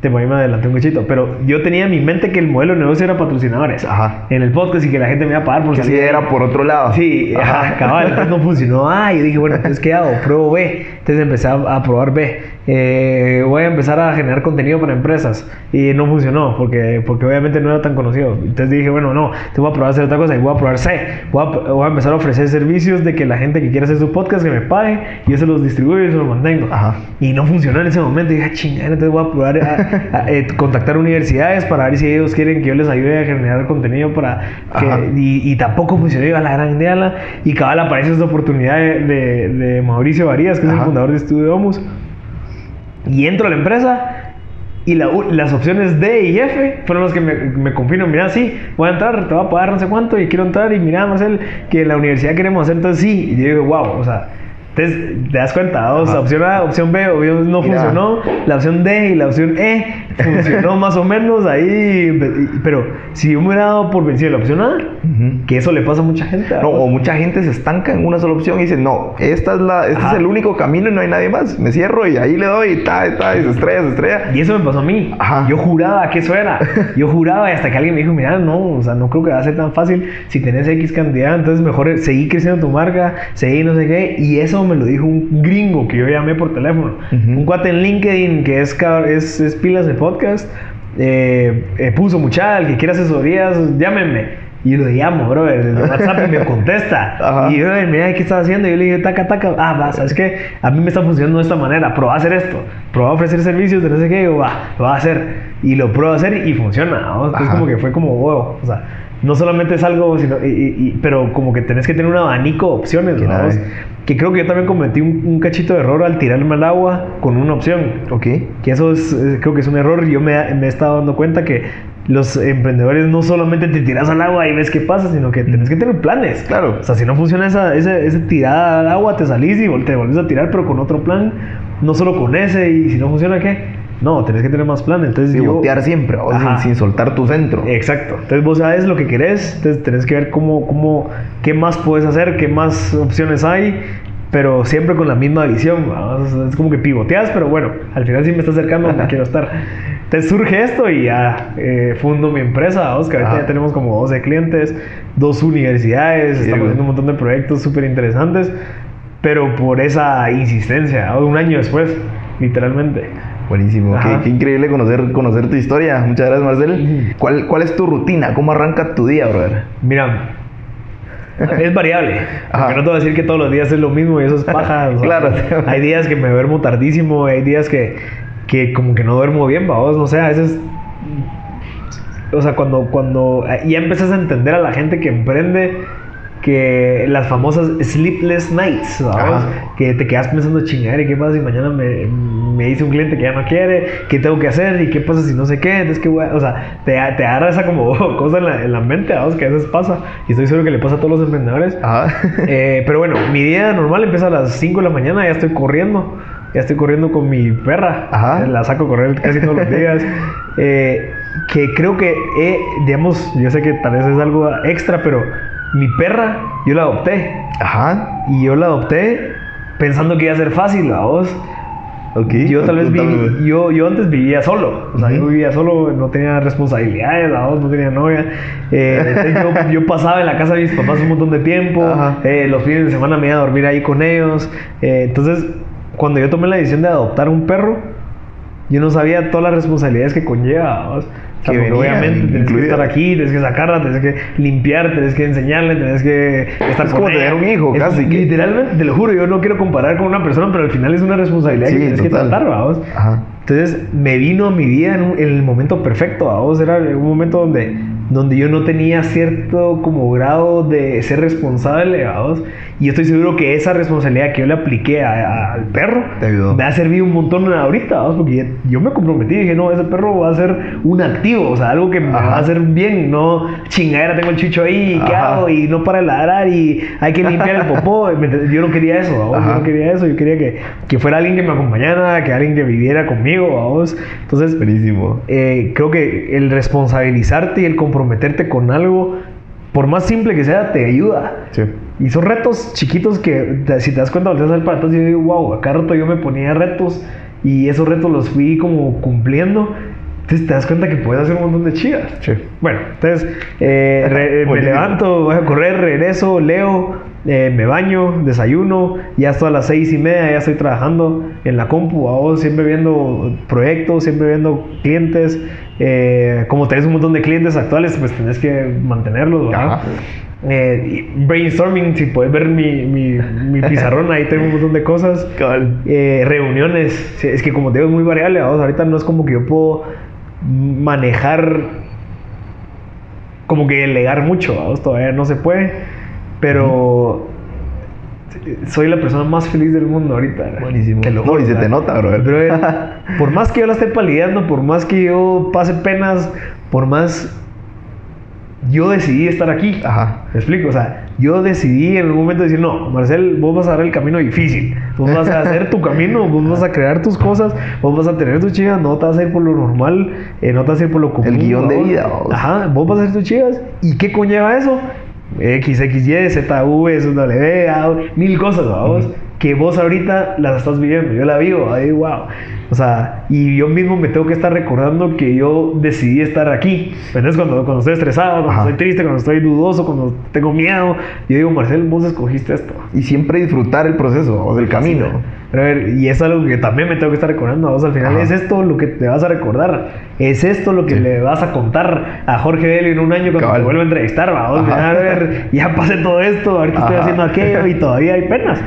te voy me adelanté un cachito, pero yo tenía en mi mente que el modelo de negocio era patrocinadores Ajá. en el podcast y que la gente me iba a pagar por Que sí salir. era por otro lado. Sí, ajá, cabal, entonces no funcionó. Ah, yo dije, bueno, entonces ¿qué hago? Pruebo B. Entonces empecé a, a probar B. Eh, voy a empezar a generar contenido para empresas. Y no funcionó, porque, porque obviamente no era tan conocido. Entonces dije, bueno, no, te voy a probar a hacer otra cosa y voy a probar C. Voy a, voy a empezar a ofrecer servicios de que la gente que quiera hacer su podcast que me pague, y yo se los distribuyo y se los mantengo. Ajá. Y no funcionó en ese momento. Y dije, "Ah, chingada, entonces voy a probar a, a, eh, contactar universidades para ver si ellos quieren que yo les ayude a generar contenido para que, Ajá. y, y tampoco funcionó, iba a la gran diala. Y cabal aparece esta oportunidad de, de- de Mauricio Varías, que es el Ajá. fundador de Estudio Domus. Y entro a la empresa y las opciones D y F fueron las que me, me confirman. Mira, sí, voy a entrar, te voy a pagar no sé cuánto y quiero entrar. Y mira, Marcel, que en la universidad queremos hacer, entonces sí. Y yo digo, wow, o sea. Entonces, te das cuenta, o sea, opción A, opción B, opción no Mira. funcionó, la opción D y la opción E funcionó más o menos ahí, pero si yo me hubiera dado por vencido la opción A, Ujú. que eso le pasa a mucha gente. No, o mucha gente se estanca en una sola opción y dice, no, esta es la, este Ajá. es el único camino y no hay nadie más. Me cierro y ahí le doy y ta, y ta, y se estrella, se estrella. Y eso me pasó a mí. Ajá. Yo juraba que eso era. Yo juraba y hasta que alguien me dijo, mira, no, o sea, no creo que va a ser tan fácil si tenés X cantidad, entonces mejor seguir creciendo tu marca, seguir no sé qué. Y eso me lo dijo un gringo que yo llamé por teléfono. Ujú. Un cuate en LinkedIn que es, es, es pilas de podcast. eh, eh, puso mucha, el que quiera asesorías, llámenme. Y lo llamo, bro, desde WhatsApp y me contesta. Ajá. Y yo, mira, ¿qué estás haciendo? Y yo le dije, taca, taca. Ah, va, ¿sabes qué? A mí me está funcionando de esta manera. Prueba a hacer esto. Prueba a ofrecer servicios de no sé qué. Y yo, va, lo va a hacer. Y lo pruebo a hacer y funciona. ¿no? Entonces, Ajá. como que fue como, wow. O sea, no solamente es algo, sino, y- y- pero como que tenés que tener un abanico de opciones, ¿no? Que creo que yo también cometí un, un cachito de error al tirarme al agua con una opción. Ok. Que eso es, eh, creo que es un error. Yo me, me he estado dando cuenta que los emprendedores no solamente te tiras al agua y ves qué pasa, sino que tenés que tener planes. Claro. O sea, si no funciona esa, esa, esa tirada al agua, te salís y te volvés a tirar, pero con otro plan. No solo con ese. Y si no funciona, ¿qué? No, tenés que tener más planes. Entonces, yo- Pivotear siempre, sin, sin soltar tu centro. Exacto. Entonces vos sabes lo que querés, entonces tenés que ver cómo, cómo, qué más puedes hacer, qué más opciones hay, pero siempre con la misma visión. Es como que pivoteas, pero bueno, al final sí me está acercando donde quiero estar. Entonces surge esto y ya eh, fundo mi empresa, que ahorita ya tenemos como 12 clientes, dos universidades, Sí, estamos güey. haciendo un montón de proyectos súper interesantes, pero por esa insistencia, un año después, literalmente. Buenísimo. Qué, qué increíble conocer, conocer tu historia. Muchas gracias, Marcel. ¿Cuál, ¿Cuál es tu rutina? ¿Cómo arranca tu día, brother? Mira, es variable. Porque no te voy a decir que todos los días es lo mismo y eso es paja. sea, Claro. Hay días que me duermo tardísimo, hay días que, que como que no duermo bien, vamos, no sé, a veces... O sea, cuando, cuando ya empiezas a entender a la gente que emprende que las famosas sleepless nights. Ajá. que te quedas pensando chingar y qué pasa si mañana me, me dice un cliente que ya no quiere, qué tengo que hacer y qué pasa si no sé qué, entonces a- o sea, te, te agarra esa como cosa en la, en la mente, ¿vamos? que a veces pasa y estoy seguro que le pasa a todos los emprendedores. Eh, pero bueno, mi día normal empieza a las 5 de la mañana, ya estoy corriendo. Ya estoy corriendo con mi perra. Ajá. La saco a correr casi todos los días. Eh, que creo que, digamos, yo sé que tal vez es algo extra, pero mi perra, yo la adopté. Ajá. Y yo la adopté pensando que iba a ser fácil, a vos. Ok. Yo tal vez güey. yo, yo antes vivía solo, o sea, yo vivía solo, no tenía responsabilidades, ¿no? no tenía novia. Eh, yo, yo pasaba en la casa de mis papás un montón de tiempo, Ajá. eh, los fines de semana me iba a dormir ahí con ellos. eh, entonces, cuando yo tomé la decisión de adoptar un perro, yo no sabía todas las responsabilidades que conlleva. ¿vos? O sea, Que porque obviamente tienes que estar aquí, tienes que sacarla, tienes que limpiar, tienes que enseñarle, tienes que estar Es con como ella. tener un hijo, Es- casi que- Literalmente, te lo juro, yo no quiero comparar con una persona, pero al final es una responsabilidad Sí, que tienes total. que tratar, vamos. Ajá. Entonces me vino a mi vida en, un- en el momento perfecto, vamos. Era un momento donde, donde yo no tenía cierto como grado de ser responsable, vamos. Y yo estoy seguro que esa responsabilidad que yo le apliqué a- a- al perro me ha servido un montón ahorita, vamos, porque ya- yo me comprometí dije, no, ese perro va a ser un activo, o sea, algo que me va a hacer bien, no chingadera, tengo el chicho ahí, ¿qué Ajá. hago? Y no para de ladrar y hay que limpiar el popó. Yo no quería eso, vamos, yo no quería eso, yo quería que, que fuera alguien que me acompañara, que alguien que viviera conmigo, vamos. Entonces, Buenísimo. eh, creo que el responsabilizarte y el comprometerte con algo, por más simple que sea, te ayuda. Sí. Y son retos chiquitos que, si te das cuenta, volteas al para atrás y yo digo, wow, acá rato yo me ponía retos y esos retos los fui como cumpliendo. Entonces te das cuenta que puedes hacer un montón de chidas. Sí. Bueno, entonces eh, re- me levanto, voy a correr, regreso, leo, eh, me baño, desayuno, ya estoy a las seis y media, ya estoy trabajando en la compu, vos siempre viendo proyectos, siempre viendo clientes. eh, como tenés un montón de clientes actuales, pues tenés que mantenerlos, ¿verdad? Eh, brainstorming, si puedes ver mi, mi, mi pizarrón, ahí tengo un montón de cosas. Eh, reuniones, es que como te digo, es muy variable. vamos, Ahorita no es como que yo puedo manejar, como que delegar mucho, vamos, todavía no se puede. Pero soy la persona más feliz del mundo ahorita. Buenísimo. Te lo No, y se ¿verdad? te nota. Brother, por más que yo la esté palideando, por más que yo pase penas, por más. Yo decidí estar aquí. Ajá. ¿Me explico? O sea, yo decidí en un momento decir, no, Marcel, vos vas a dar el camino difícil. Vos vas a hacer tu camino, vos vas a crear tus cosas, vos vas a tener tus chivas, no te vas a ir por lo normal, eh, no te vas a ir por lo común. guion de vida, vos. Ajá, vos vas a hacer tus chivas. ¿Y qué conlleva eso? X, X, Y, Z, V, S, W, A, mil cosas, vamos, que vos ahorita las estás viviendo. Yo la vivo, ahí, wow. O sea, y yo mismo me tengo que estar recordando que yo decidí estar aquí. Entonces, cuando, cuando estoy estresado, cuando Ajá. estoy triste, cuando estoy dudoso, cuando tengo miedo, yo digo, Marcel, vos escogiste esto. Y siempre disfrutar el proceso o del camino. Pero a ver, y es algo que también me tengo que estar recordando a vos al final. Ajá. Es esto lo que te vas a recordar. Es esto lo que Sí. le vas a contar a Jorge Delio en un año cuando te vuelva a entrevistar. Va, a ver, ya pasé todo esto, ahorita estoy Ajá. haciendo aquello y todavía hay penas.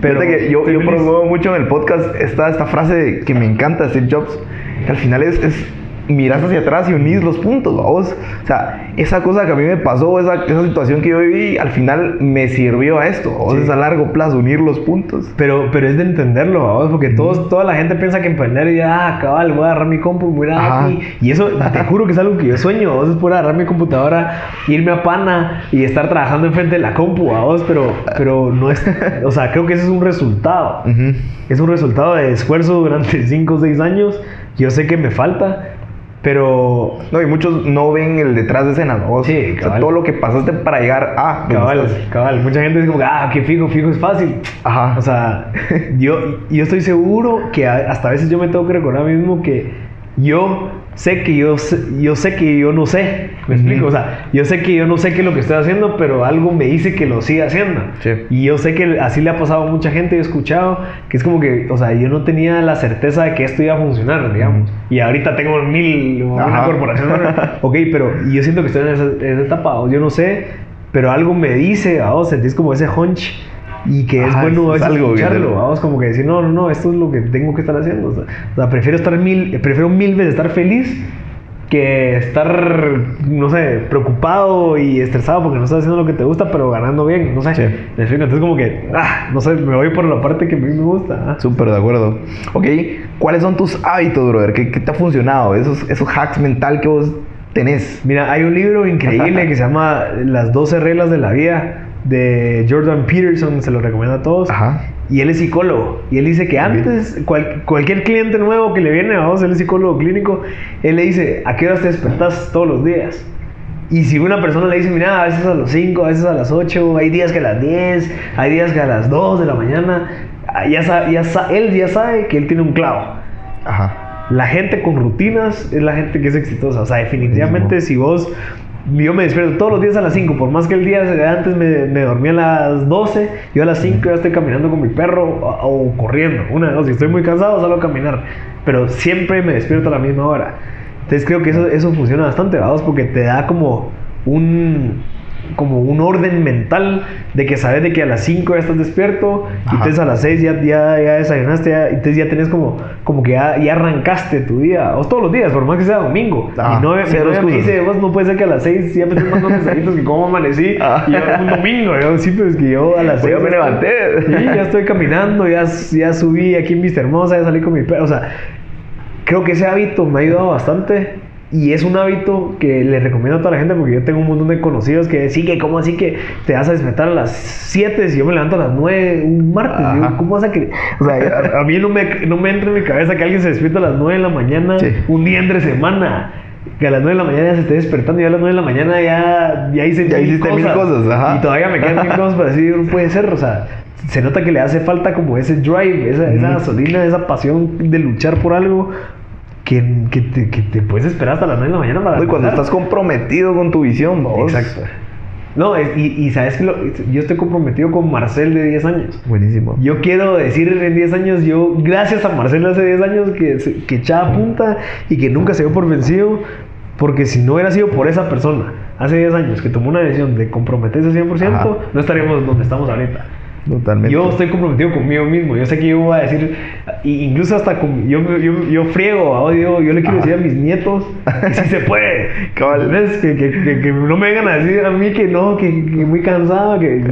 Pero que yo, yo promuevo mucho en el podcast esta, esta frase que me encanta de Steve Jobs, que al final es, es miras hacia atrás y unís los puntos, vos. O sea, esa cosa que a mí me pasó, esa, esa situación que yo viví, al final me sirvió a esto. vos, Sí. Es a largo plazo, unir los puntos. Pero, pero es de entenderlo, vamos, porque todos, toda la gente piensa que emprender y ya, ah, cabal, voy a agarrar mi compu, voy a aquí. Y eso, te juro que es algo que yo sueño, vos, es por agarrar mi computadora, irme a Pana y estar trabajando enfrente de la compu, vos, pero, pero no es, o sea, creo que ese es un resultado. Es un resultado de esfuerzo durante 5 o 6 años. Yo sé que me falta, pero No, y muchos no ven el detrás de escena. Sí, o sea, todo lo que pasaste para llegar a. cabal, estás. cabal. Mucha gente dice como, que, ah, que fijo, fijo es fácil. Ajá. O sea, yo, yo estoy seguro que hasta a veces yo me tengo que recordar mismo que yo sé que yo sé, yo sé que yo no sé. ¿Me explico? O sea, yo sé que yo no sé qué es lo que estoy haciendo, pero algo me dice que lo siga haciendo. Sí. Y yo sé que así le ha pasado a mucha gente, he escuchado, que es como que, o sea, yo no tenía la certeza de que esto iba a funcionar, digamos. Y ahorita tengo mil, una corporación. ok, pero yo siento que estoy en esa, en esa etapa, yo no sé, pero algo me dice, vamos, sentís como ese hunch y que es Ajá, bueno es algo escucharlo, vamos, como que decir, no, no, no, esto es lo que tengo que estar haciendo. O sea, o sea, prefiero estar mil, prefiero mil veces estar feliz que estar, no sé, preocupado y estresado porque no estás haciendo lo que te gusta, pero ganando bien, no sé. Sí. Me explico, entonces como que, ah, no sé, me voy por la parte que a mí me gusta. ah. Súper de acuerdo. Ok, ¿cuáles son tus hábitos, brother? ¿Qué, qué te ha funcionado? Esos, esos hacks mental que vos tenés. Mira, hay un libro increíble que se llama Las 12 reglas de la vida de Jordan Peterson, se lo recomiendo a todos. Ajá. Y él es psicólogo. Y él dice que antes, cual- cualquier cliente nuevo que le viene, vamos, él es psicólogo clínico, él le dice, ¿a qué horas te despertás todos los días? Y si una persona le dice, mira, a veces a las 5, a veces a las 8, hay días que a las 10, hay días que a las 2 de la mañana, ah, ya, sa- ya sa- él ya sabe que él tiene un clavo. Ajá. La gente con rutinas es la gente que es exitosa. O sea, definitivamente si vos... Yo me despierto todos los días a las 5, por más que el día antes me, me dormía a las 12, yo a las 5 ya estoy caminando con mi perro o, o corriendo. Una de dos, si estoy muy cansado salgo a caminar, pero siempre me despierto a la misma hora. Entonces creo que eso, eso funciona bastante, vamos, porque te da como un como un orden mental de que sabes de que a las 5 ya estás despierto y Ajá. entonces a las 6 ya, ya, ya desayunaste ya, y entonces ya tenés como, como que ya, ya arrancaste tu día o todos los días por más que sea domingo Ajá, y no, novia me dice vos no puede ser que a las 6 ya me estés mandando mensajitos que cómo amanecí Ah. y yo un domingo yo sí pero es que yo a las Pues 6 ya me levanté. Sí, ya estoy caminando, ya, ya subí aquí en Vista Hermosa, ya salí con mi perro. O sea, creo que ese hábito me ha ayudado bastante. Y es un hábito que le recomiendo a toda la gente porque yo tengo un montón de conocidos que sí, que cómo así que te vas a despertar a las 7 si yo me levanto a las 9 un martes. Digo, ¿Cómo vas a que O sea, a, a mí no me, no me entra en mi cabeza que alguien se despierta a las 9 de la mañana Sí. un día entre semana. Que a las 9 de la mañana ya se esté despertando y a las 9 de la mañana ya, ya hice Ya hiciste mil cosas, ajá. Y todavía me quedan mil cosas para decir, no puede ser, o sea, se nota que le hace falta como ese drive, esa, esa gasolina, esa pasión de luchar por algo que, que, te, que te puedes esperar hasta las 9 de la mañana para cuando estás comprometido con tu visión, vos. Exacto. No, es- y, y sabes que lo- yo estoy comprometido con Marcel de 10 años. Buenísimo. Yo quiero decir en 10 años, yo, gracias a Marcel hace 10 años que, que echaba punta y que nunca se dio por vencido, porque si no hubiera sido por esa persona hace 10 años que tomó una decisión de comprometerse 100%, Ajá. no estaríamos donde estamos ahorita. Totalmente. Yo estoy comprometido conmigo mismo. Yo sé que yo voy a decir, incluso hasta con, yo, yo, yo friego, yo, yo le quiero Ajá. decir a mis nietos que sí se puede. Que, que, que, que no me vengan a decir a mí que no, que, muy cansado, que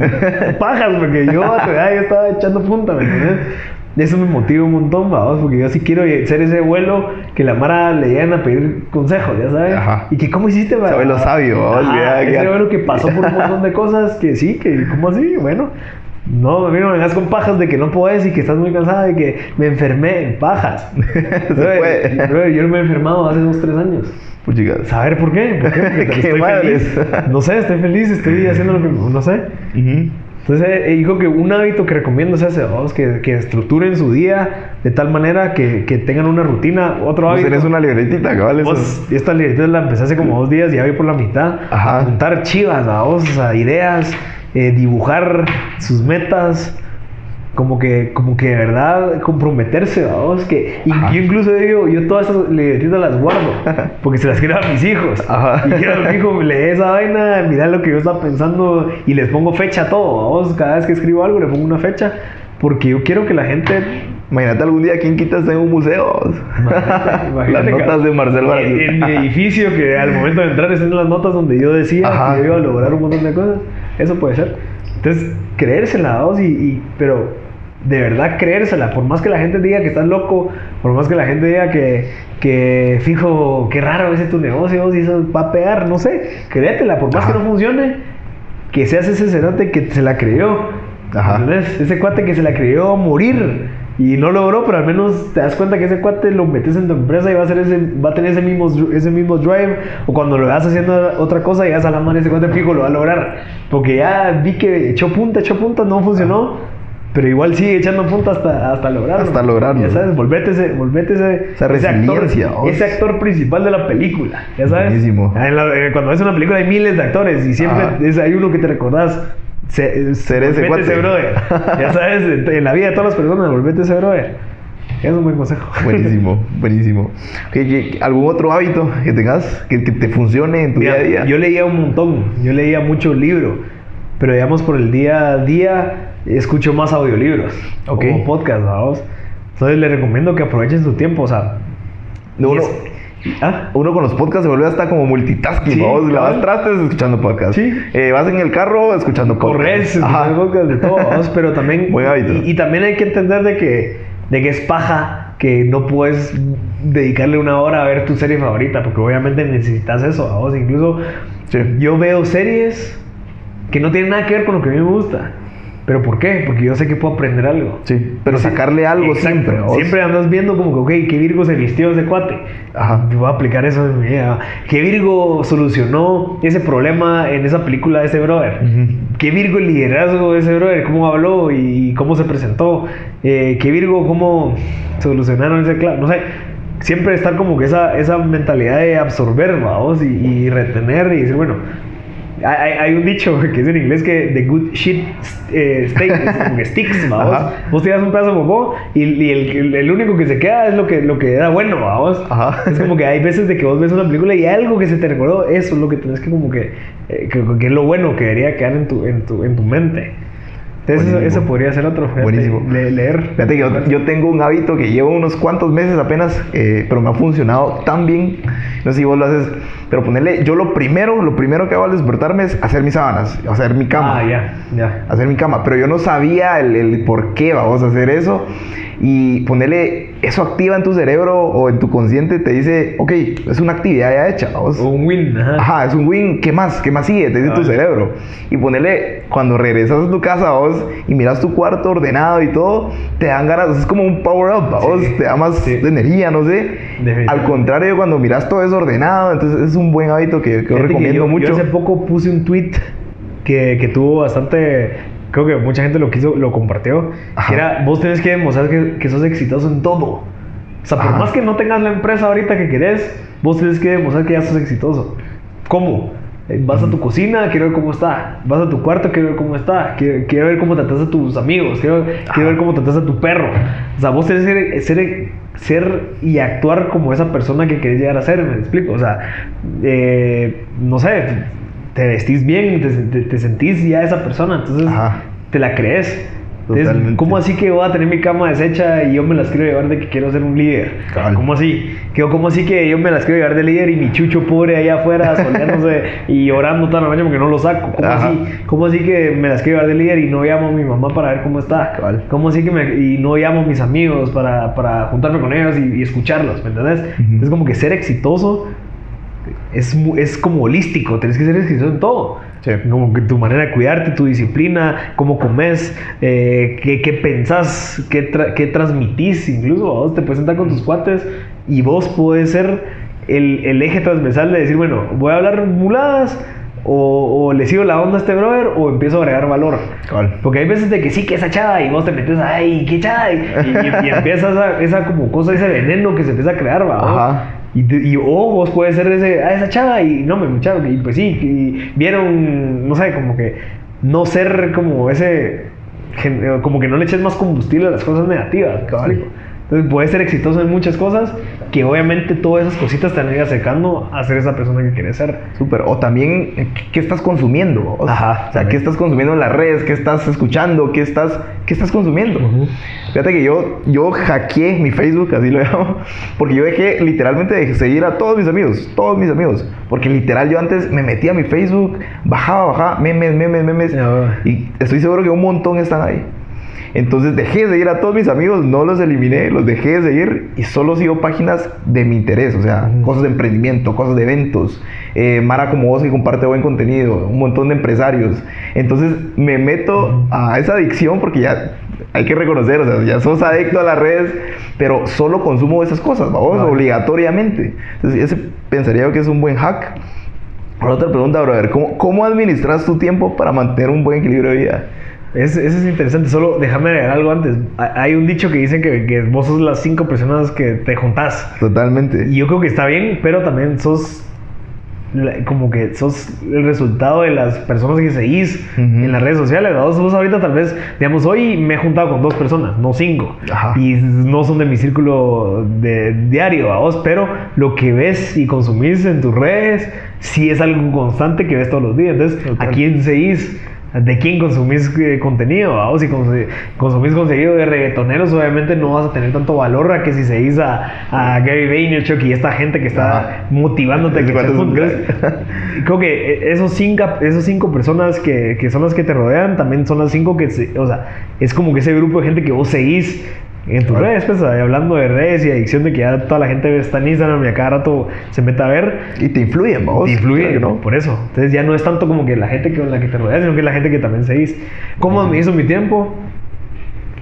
pajas, porque yo a tu edad yo estaba echando punta, ¿me entiendes? Eso me motiva un montón, vamos, porque yo sí quiero ser ese vuelo que la Mara le llegan a pedir consejos, ya sabes. Ajá. Y que, ¿cómo hiciste, va? Sabe lo sabio, vamos, ese vuelo que pasó por un montón de cosas que sí, que, ¿cómo así? Bueno. No, a mí no me vengas con pajas de que no puedes y que estás muy cansada de que me enfermé en pajas. Puede. brother, yo no me he enfermado hace dos, tres años. Pues. ¿Saber por qué? ¿Por qué? Qué estoy madres. feliz. No sé, estoy feliz, estoy haciendo lo que... No sé. Ujú. Entonces, eh, digo que un hábito que recomiendo es vamos, que, que estructuren su día de tal manera que, que tengan una rutina. Otro Vos hábito... tenés una libretita, cabal. Vos, esta libreta la empecé hace como dos días, ya voy por la mitad. Ajá. Apuntar chivas, vamos, o sea, ideas, eh, dibujar sus metas, como que, como que de verdad comprometerse, vamos, que Ajá. yo incluso digo, yo todas esas libretitas las guardo, porque se las quiero a mis hijos. Ajá. Y quiero a mi hijo, lee esa vaina, mira lo que yo estaba pensando y les pongo fecha a todo, vamos, cada vez que escribo algo le pongo una fecha, porque yo quiero que la gente Imagínate algún día quién quitas en un museo. Imagínate, imagínate Las notas de Marcel en, mi edificio que al momento de entrar estén las notas donde yo decía Ajá. que iba a lograr un montón de cosas. Eso puede ser. Entonces, creérsela, vos, y, y- pero de verdad creérsela. Por más que la gente diga que estás loco, por más que la gente diga que, que fijo, qué raro ese tu negocio, y eso va a pegar, no sé. Créetela, por más Ajá. que no funcione, que seas ese cerote que se la creyó. Ese cuate que se la creyó morir y no logró, pero al menos te das cuenta que ese cuate lo metes en tu empresa y va a, hacer ese, va a tener ese mismo, ese mismo drive. O cuando lo vas haciendo otra cosa, llegas a la mano y ese cuate fijo lo va a lograr. Porque ya vi que echó punta, echó punta, no funcionó. Pero igual sigue echando punta hasta, hasta lograrlo. Hasta lograrlo. Ya sabes, volvete ese, volvete ese, Esa ese actor, oh. ese actor principal de la película. Ya sabes. Buenísimo. En la- eh, cuando ves una película hay miles de actores y siempre es- hay uno que te recordás. Se, Ser ese cuate. ese brother. Ya sabes, en la vida de todas las personas, volvete ese brother. Es un buen consejo. Buenísimo, buenísimo. Ok, ¿qué- ¿Algún otro hábito que tengas que, que te funcione en tu Mira, día a día? Yo leía un montón, yo leía mucho libro, pero digamos por el día a día escucho más audiolibros Ok. como podcast, vamos. Entonces les recomiendo que aprovechen su tiempo, o sea. No, uno, ¿Ah? uno con los podcasts se vuelve hasta como multitasking. Sí, vos lavas cabal. trastes escuchando podcast. Sí. Eh, vas en el carro escuchando podcast. Corres, escuchar podcast de todo, vamos, pero también Buen hábito. Y, y también hay que entender de que, de que es paja que no puedes dedicarle una hora a ver tu serie favorita, porque obviamente necesitas eso, vamos. Incluso Sí. yo veo series que no tienen nada que ver con lo que a mí me gusta. ¿Pero por qué? Porque yo sé que puedo aprender algo. Sí, pero sacarle algo Exacto. siempre. ¿vos? Siempre andas viendo como que, ok, ¿qué Virgo se vistió ese cuate? Ajá. Voy a aplicar eso en mi vida. ¿Qué Virgo solucionó ese problema en esa película de ese brother? Ujú. ¿Qué Virgo el liderazgo de ese brother? ¿Cómo habló y cómo se presentó? Eh, ¿Qué Virgo cómo solucionaron ese claro? No sé. Siempre estar como que esa, esa mentalidad de absorber, vamos, y, y retener y decir, bueno, hay, hay- un dicho que es en inglés que the good shit eh, sticks, vamos. Vos tiras un pedazo de popó y, y el, el- único que se queda es lo que, lo que era bueno, vamos. Ajá. Es como que hay veces de que vos ves una película y algo que se te recordó, eso es lo que tenés que como que, eh, que, que es lo bueno que debería quedar en tu, en tu, en tu mente. Entonces eso, eso podría ser otro, fíjate, Buenísimo. le- leer. Fíjate que yo, yo tengo un hábito que llevo unos cuantos meses apenas, eh, pero me ha funcionado tan bien. No sé si vos lo haces, pero ponerle, yo lo primero, lo primero que hago al despertarme es hacer mis sábanas, hacer mi cama. Ah, ya, ya. hacer mi cama, pero yo no sabía el, el por qué vamos a hacer eso y ponerle eso activa en tu cerebro o en tu consciente te dice, ok, es una actividad ya hecha, vamos. Un win, ajá. Ajá, es un win, ¿qué más? ¿Qué más sigue? Te dice tu Vale. cerebro. Y ponerle, cuando regresas a tu casa, vos, y miras tu cuarto ordenado y todo, te dan ganas, es como un power up, vos, Sí, te da más sí. energía, no sé. Al contrario, cuando miras todo eso ordenado, entonces es un buen hábito que, que yo Fíjate que recomiendo yo, mucho. Yo hace poco puse un tweet que, que tuvo bastante. Creo que mucha gente lo quiso, lo compartió. Ajá. Que era: vos tenés que demostrar que, que sos exitoso en todo. O sea, por Ajá. más que no tengas la empresa ahorita que querés, vos tenés que demostrar que ya sos exitoso. ¿Cómo? Eh, Vas a tu cocina, quiero ver cómo está. Vas a tu cuarto, quiero ver cómo está. Quiero, quiero ver cómo tratas a tus amigos. Quiero, quiero ver cómo tratas a tu perro. O sea, vos tenés que ser, ser, ser y actuar como esa persona que querés llegar a ser. ¿Me explico? O sea, eh, no sé, te vestís bien, te, te- te sentís ya esa persona. Entonces, Ajá. te la crees. Entonces. ¿cómo así que voy a tener mi cama deshecha y yo me las quiero llevar de que quiero ser un líder? Cabal. ¿Cómo así? ¿Cómo así que yo me las quiero llevar de líder y mi chucho pobre allá afuera soleándose y orando toda la noche porque no lo saco? ¿Cómo Ajá. así? ¿Cómo así que me las quiero llevar de líder y no llamo a mi mamá para ver cómo está? Cabal. ¿Cómo así que me, y no llamo a mis amigos para, para juntarme con ellos y, y escucharlos? ¿Me entendés? Ujú. Es como que ser exitoso es, es como holístico, tienes que ser exitoso en todo. Sí. Como que tu manera de cuidarte, tu disciplina, cómo comes, eh, qué, qué pensás, qué, tra- qué transmitís. Incluso vos te puedes sentar con tus cuates y vos puedes ser el, el eje transversal de decir, bueno, voy a hablar muladas o, o le sigo la onda a este brother o empiezo a agregar valor. Porque hay veces de que sí, que esa chada y vos te metes, ay, qué chada. Y, y, y empieza esa, esa como cosa, ese veneno que se empieza a crear, ¿va? Y, y- o vos puedes ser ese, ah, esa chava y no me escucharon. Y pues sí, y vieron, no sé, como que no ser como ese, eh, como que no le eches más combustible a las cosas negativas, cabal. Entonces puedes ser exitoso en muchas cosas que obviamente todas esas cositas te van a ir acercando a ser esa persona que quieres ser. Súper. O también, eh, ¿qué estás consumiendo? vos? Ajá, O sea. ¿qué estás consumiendo en las redes? ¿Qué estás escuchando? ¿Qué estás, qué estás consumiendo? Fíjate que yo, yo hackeé mi Facebook, así lo llamo, porque yo dejé literalmente de seguir a todos mis amigos, todos mis amigos. Porque literal yo antes me metía a mi Facebook, bajaba, bajaba, memes, memes, memes. Ya. Y estoy seguro que un montón están ahí. Entonces dejé de seguir a todos mis amigos, no los eliminé, los dejé de seguir y solo sigo páginas de mi interés, o sea, cosas de emprendimiento, cosas de eventos, eh, Mara como vos que comparte buen contenido, un montón de empresarios. Entonces me meto a esa adicción porque ya hay que reconocer, o sea, ya sos adicto a las redes, pero solo consumo esas cosas, vamos, obligatoriamente. Entonces ese pensaría yo que es un buen hack. Ahora otra pregunta, brother, ¿cómo, ¿cómo administras tu tiempo para mantener un buen equilibrio de vida? Es, eso es interesante. Solo déjame agregar algo antes. Ha- Hay un dicho que dicen que, que vos sos las cinco personas que te juntás. Totalmente. Y yo creo que está bien, pero también sos como que sos el resultado de las personas que seguís Ujú. en las redes sociales. Vos, vos ahorita tal vez, digamos, hoy me he juntado con dos personas, no cinco. Ajá. Y no son de mi círculo de diario, a vos, pero lo que ves y consumís en tus redes sí es algo constante que ves todos los días. Entonces, Total. ¿a quién seguís? ¿De quién consumís eh, contenido? vamos? Si cons- consumís contenido de reggaetoneros, obviamente no vas a tener tanto valor a que si seguís a, a Gary Vaynerchuk y esta gente que está Ajá. motivándote a que es. Creo que eh, esos cinco, esos cinco personas que, que son las que te rodean también son las cinco que, o sea, es como que ese grupo de gente que vos seguís en tus redes, pues, hablando de redes y adicción de que ya toda la gente está en Instagram y a cada rato se mete a ver. Y te influyen, vos. Te influye, Claro que ¿no? Por eso. Entonces ya no es tanto como que la gente con la que te rodeas, sino que la gente que también seguís. ¿Cómo administro mi tiempo?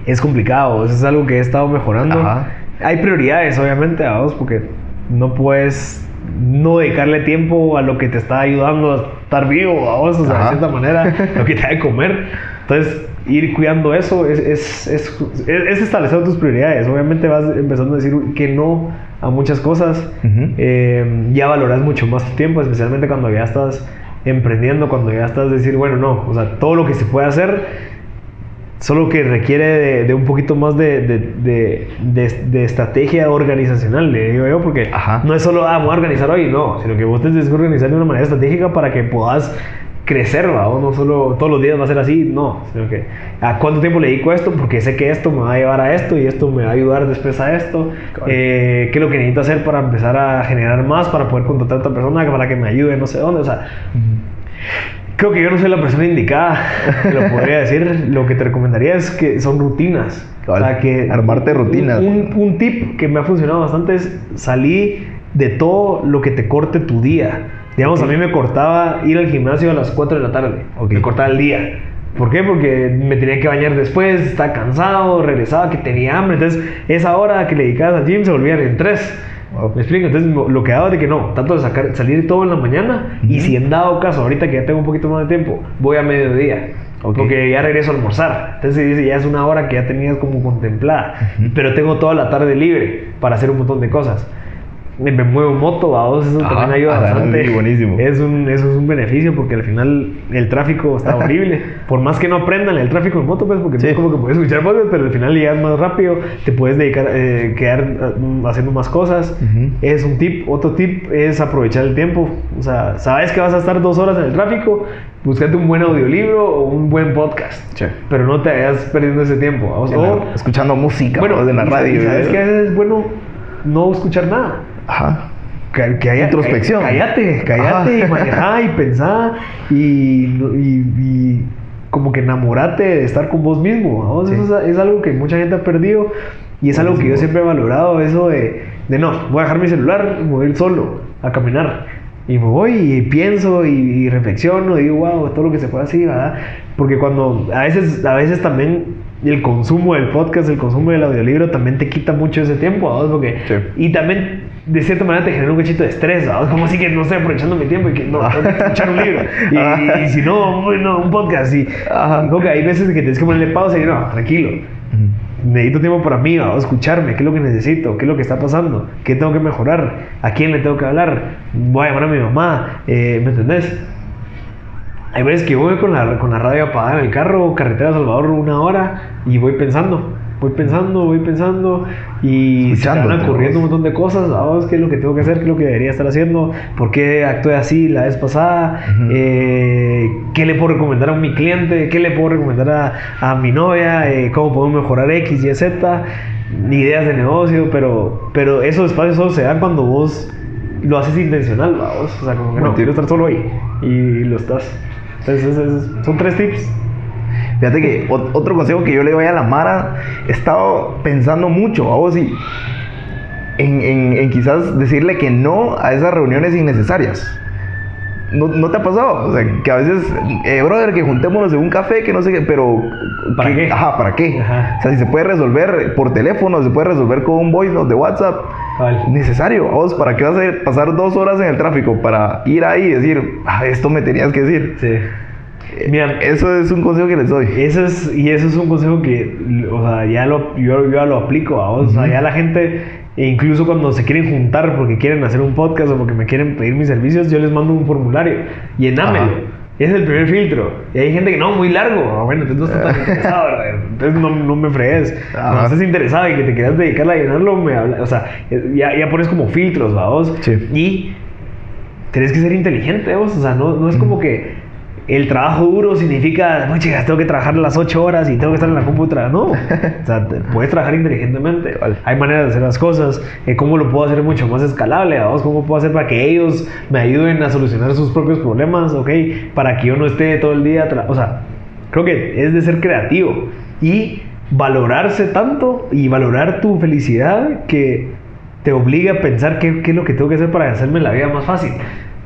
Es complicado, eso es algo que he estado mejorando. Ajá. Hay prioridades, obviamente, a vos, porque no puedes no dedicarle tiempo a lo que te está ayudando a estar vivo, a vos, o sea, de cierta manera, lo que te da de comer. Entonces, ir cuidando eso es, es, es, es- es establecer tus prioridades. Obviamente vas empezando a decir que no a muchas cosas. Ujú. Eh, ya valoras mucho más tu tiempo, especialmente cuando ya estás emprendiendo, cuando ya estás decir, bueno, no, o sea, todo lo que se puede hacer, solo que requiere de, de un poquito más de, de, de, estrategia organizacional, le digo yo, porque Ajá. no es solo, ah, voy a organizar hoy, no, sino que vos te tienes que organizar de una manera estratégica para que puedas crecer, ¿va? O no solo todos los días va a ser así, no, sino que a cuánto tiempo le dedico a esto, porque sé que esto me va a llevar a esto y esto me va a ayudar después a esto, eh, qué es lo que necesito hacer para empezar a generar más, para poder contratar a otra persona, para que me ayude, no sé dónde, o sea, Creo que yo no soy la persona indicada que lo podría decir. Lo que te recomendaría es que son rutinas. O sea, que Armarte rutinas. Un, tip que me ha funcionado bastante es salir de todo lo que te corte tu día. Digamos, a mí me cortaba ir al gimnasio a las 4 de la tarde. Okay. Me cortaba el día. ¿Por qué? Porque me tenía que bañar después, estaba cansado, regresaba, que tenía hambre. Entonces, esa hora que le dedicabas al gym se volvía en 3 ¿Me explico? Entonces, lo que hago es de que no, tanto de sacar, salir todo en la mañana y si en dado caso, ahorita que ya tengo un poquito más de tiempo, voy a mediodía. Porque ya regreso a almorzar. Entonces dice, ya es una hora que ya tenías como contemplada. Pero tengo toda la tarde libre para hacer un montón de cosas. Me, muevo moto, vamos, eso Ajá, también ayuda ajá, bastante. sí, buenísimo. Es un, eso es un beneficio porque al final el tráfico está horrible. Por más que no aprendan el tráfico en moto, pues porque Sí. es como que puedes escuchar podcast, pero al final llegas más rápido, te puedes dedicar, eh, quedar eh, haciendo más cosas. Ujú. Es un tip. Otro tip es aprovechar el tiempo. O sea, sabes que vas a estar dos horas en el tráfico, búscate un buen audiolibro o un buen podcast. Sí. Pero no te vayas perdiendo ese tiempo. En la- O, escuchando música bueno, vos, en la radio. sabes ¿eh? que a veces es bueno no escuchar nada. Ajá. Que, que haya- Introspección. Cállate, cállate y manejá y pensá y, y- y como que enamorate de estar con vos mismo. ¿vamos? Sí. Eso es, es algo que mucha gente ha perdido y es algo que yo siempre he valorado, eso de, de no, voy a dejar mi celular y me voy a ir solo a caminar. Y me voy y pienso y, y reflexiono y digo, wow, todo lo que se puede así, ¿verdad? Porque cuando a veces, a veces también el consumo del podcast, el consumo del audiolibro también te quita mucho ese tiempo, ¿verdad? Porque, Sí. Y también de cierta manera te genera un cachito de estrés, ¿verdad? Como así que no estoy aprovechando mi tiempo y que no, tengo que escuchar un libro. Y, y si no, bueno, un podcast. Y, como que hay veces que tienes que ponerle pausa y no, tranquilo necesito tiempo para mí, a escucharme, qué es lo que necesito, qué es lo que está pasando, qué tengo que mejorar, a quién le tengo que hablar, voy a llamar a mi mamá, eh, ¿me entendés? Hay veces que voy con la, con la radio apagada en el carro, carretera a Salvador, una hora, y voy pensando, voy pensando, voy pensando, y se van ocurriendo un vos. montón de cosas, vamos, qué es lo que tengo que hacer, qué es lo que debería estar haciendo, por qué actué así la vez pasada, Ujú. eh, qué le puedo recomendar a mi cliente, qué le puedo recomendar a, a mi novia, eh, cómo podemos mejorar X, Y, Z, ideas de negocio, pero, pero esos espacios solo se dan cuando vos lo haces intencional, vamos, o sea, como que no, quiero estar solo ahí y lo estás. Entonces, es- es- son tres tips. Fíjate que ot- otro consejo que yo le doy a la Mara, he estado pensando mucho, a vos y en, en- en quizás decirle que no a esas reuniones innecesarias. ¿No, no te ha pasado? O sea, que a veces, eh, brother, que juntémonos en un café, que no sé qué, pero... ¿Para que- qué? Ajá, ¿para qué? Ajá. O sea, si se puede resolver por teléfono, se puede resolver con un voice note de WhatsApp, Vale. necesario. Vos, ¿para qué vas a pasar dos horas en el tráfico? Para ir ahí y decir, ah, esto me tenías que decir. Sí. Mira, Eso es un consejo que les doy. Eso es, y eso es un consejo que, o sea, ya lo, yo, yo ya lo aplico, ¿va? o sea, ya la gente, e incluso cuando se quieren juntar porque quieren hacer un podcast o porque me quieren pedir mis servicios, yo les mando un formulario, llenámelo. Ajá. Ese es el primer filtro. Y hay gente que no, muy largo. Ah, Bueno, entonces no estás tan interesado, ¿verdad? Entonces no, no me fregues. Cuando estés interesado y que te quieras dedicar a llenarlo, me habla, o sea, ya, ya pones como filtros, vamos. Sí. Y tenés que ser inteligente, vos. O sea, no, no es como que el trabajo duro significa, "Uy, chicas, tengo que trabajar las 8 horas y tengo que estar en la computadora. No. O sea, puedes trabajar inteligentemente. Hay maneras de hacer las cosas. Eh, ¿Cómo lo puedo hacer mucho más escalable? ¿Cómo puedo hacer para que ellos me ayuden a solucionar sus propios problemas? ¿Ok? Para que yo no esté todo el día. O sea, creo que es de ser creativo. Y valorarse tanto y valorar tu felicidad que te obliga a pensar qué, qué es lo que tengo que hacer para hacerme la vida más fácil.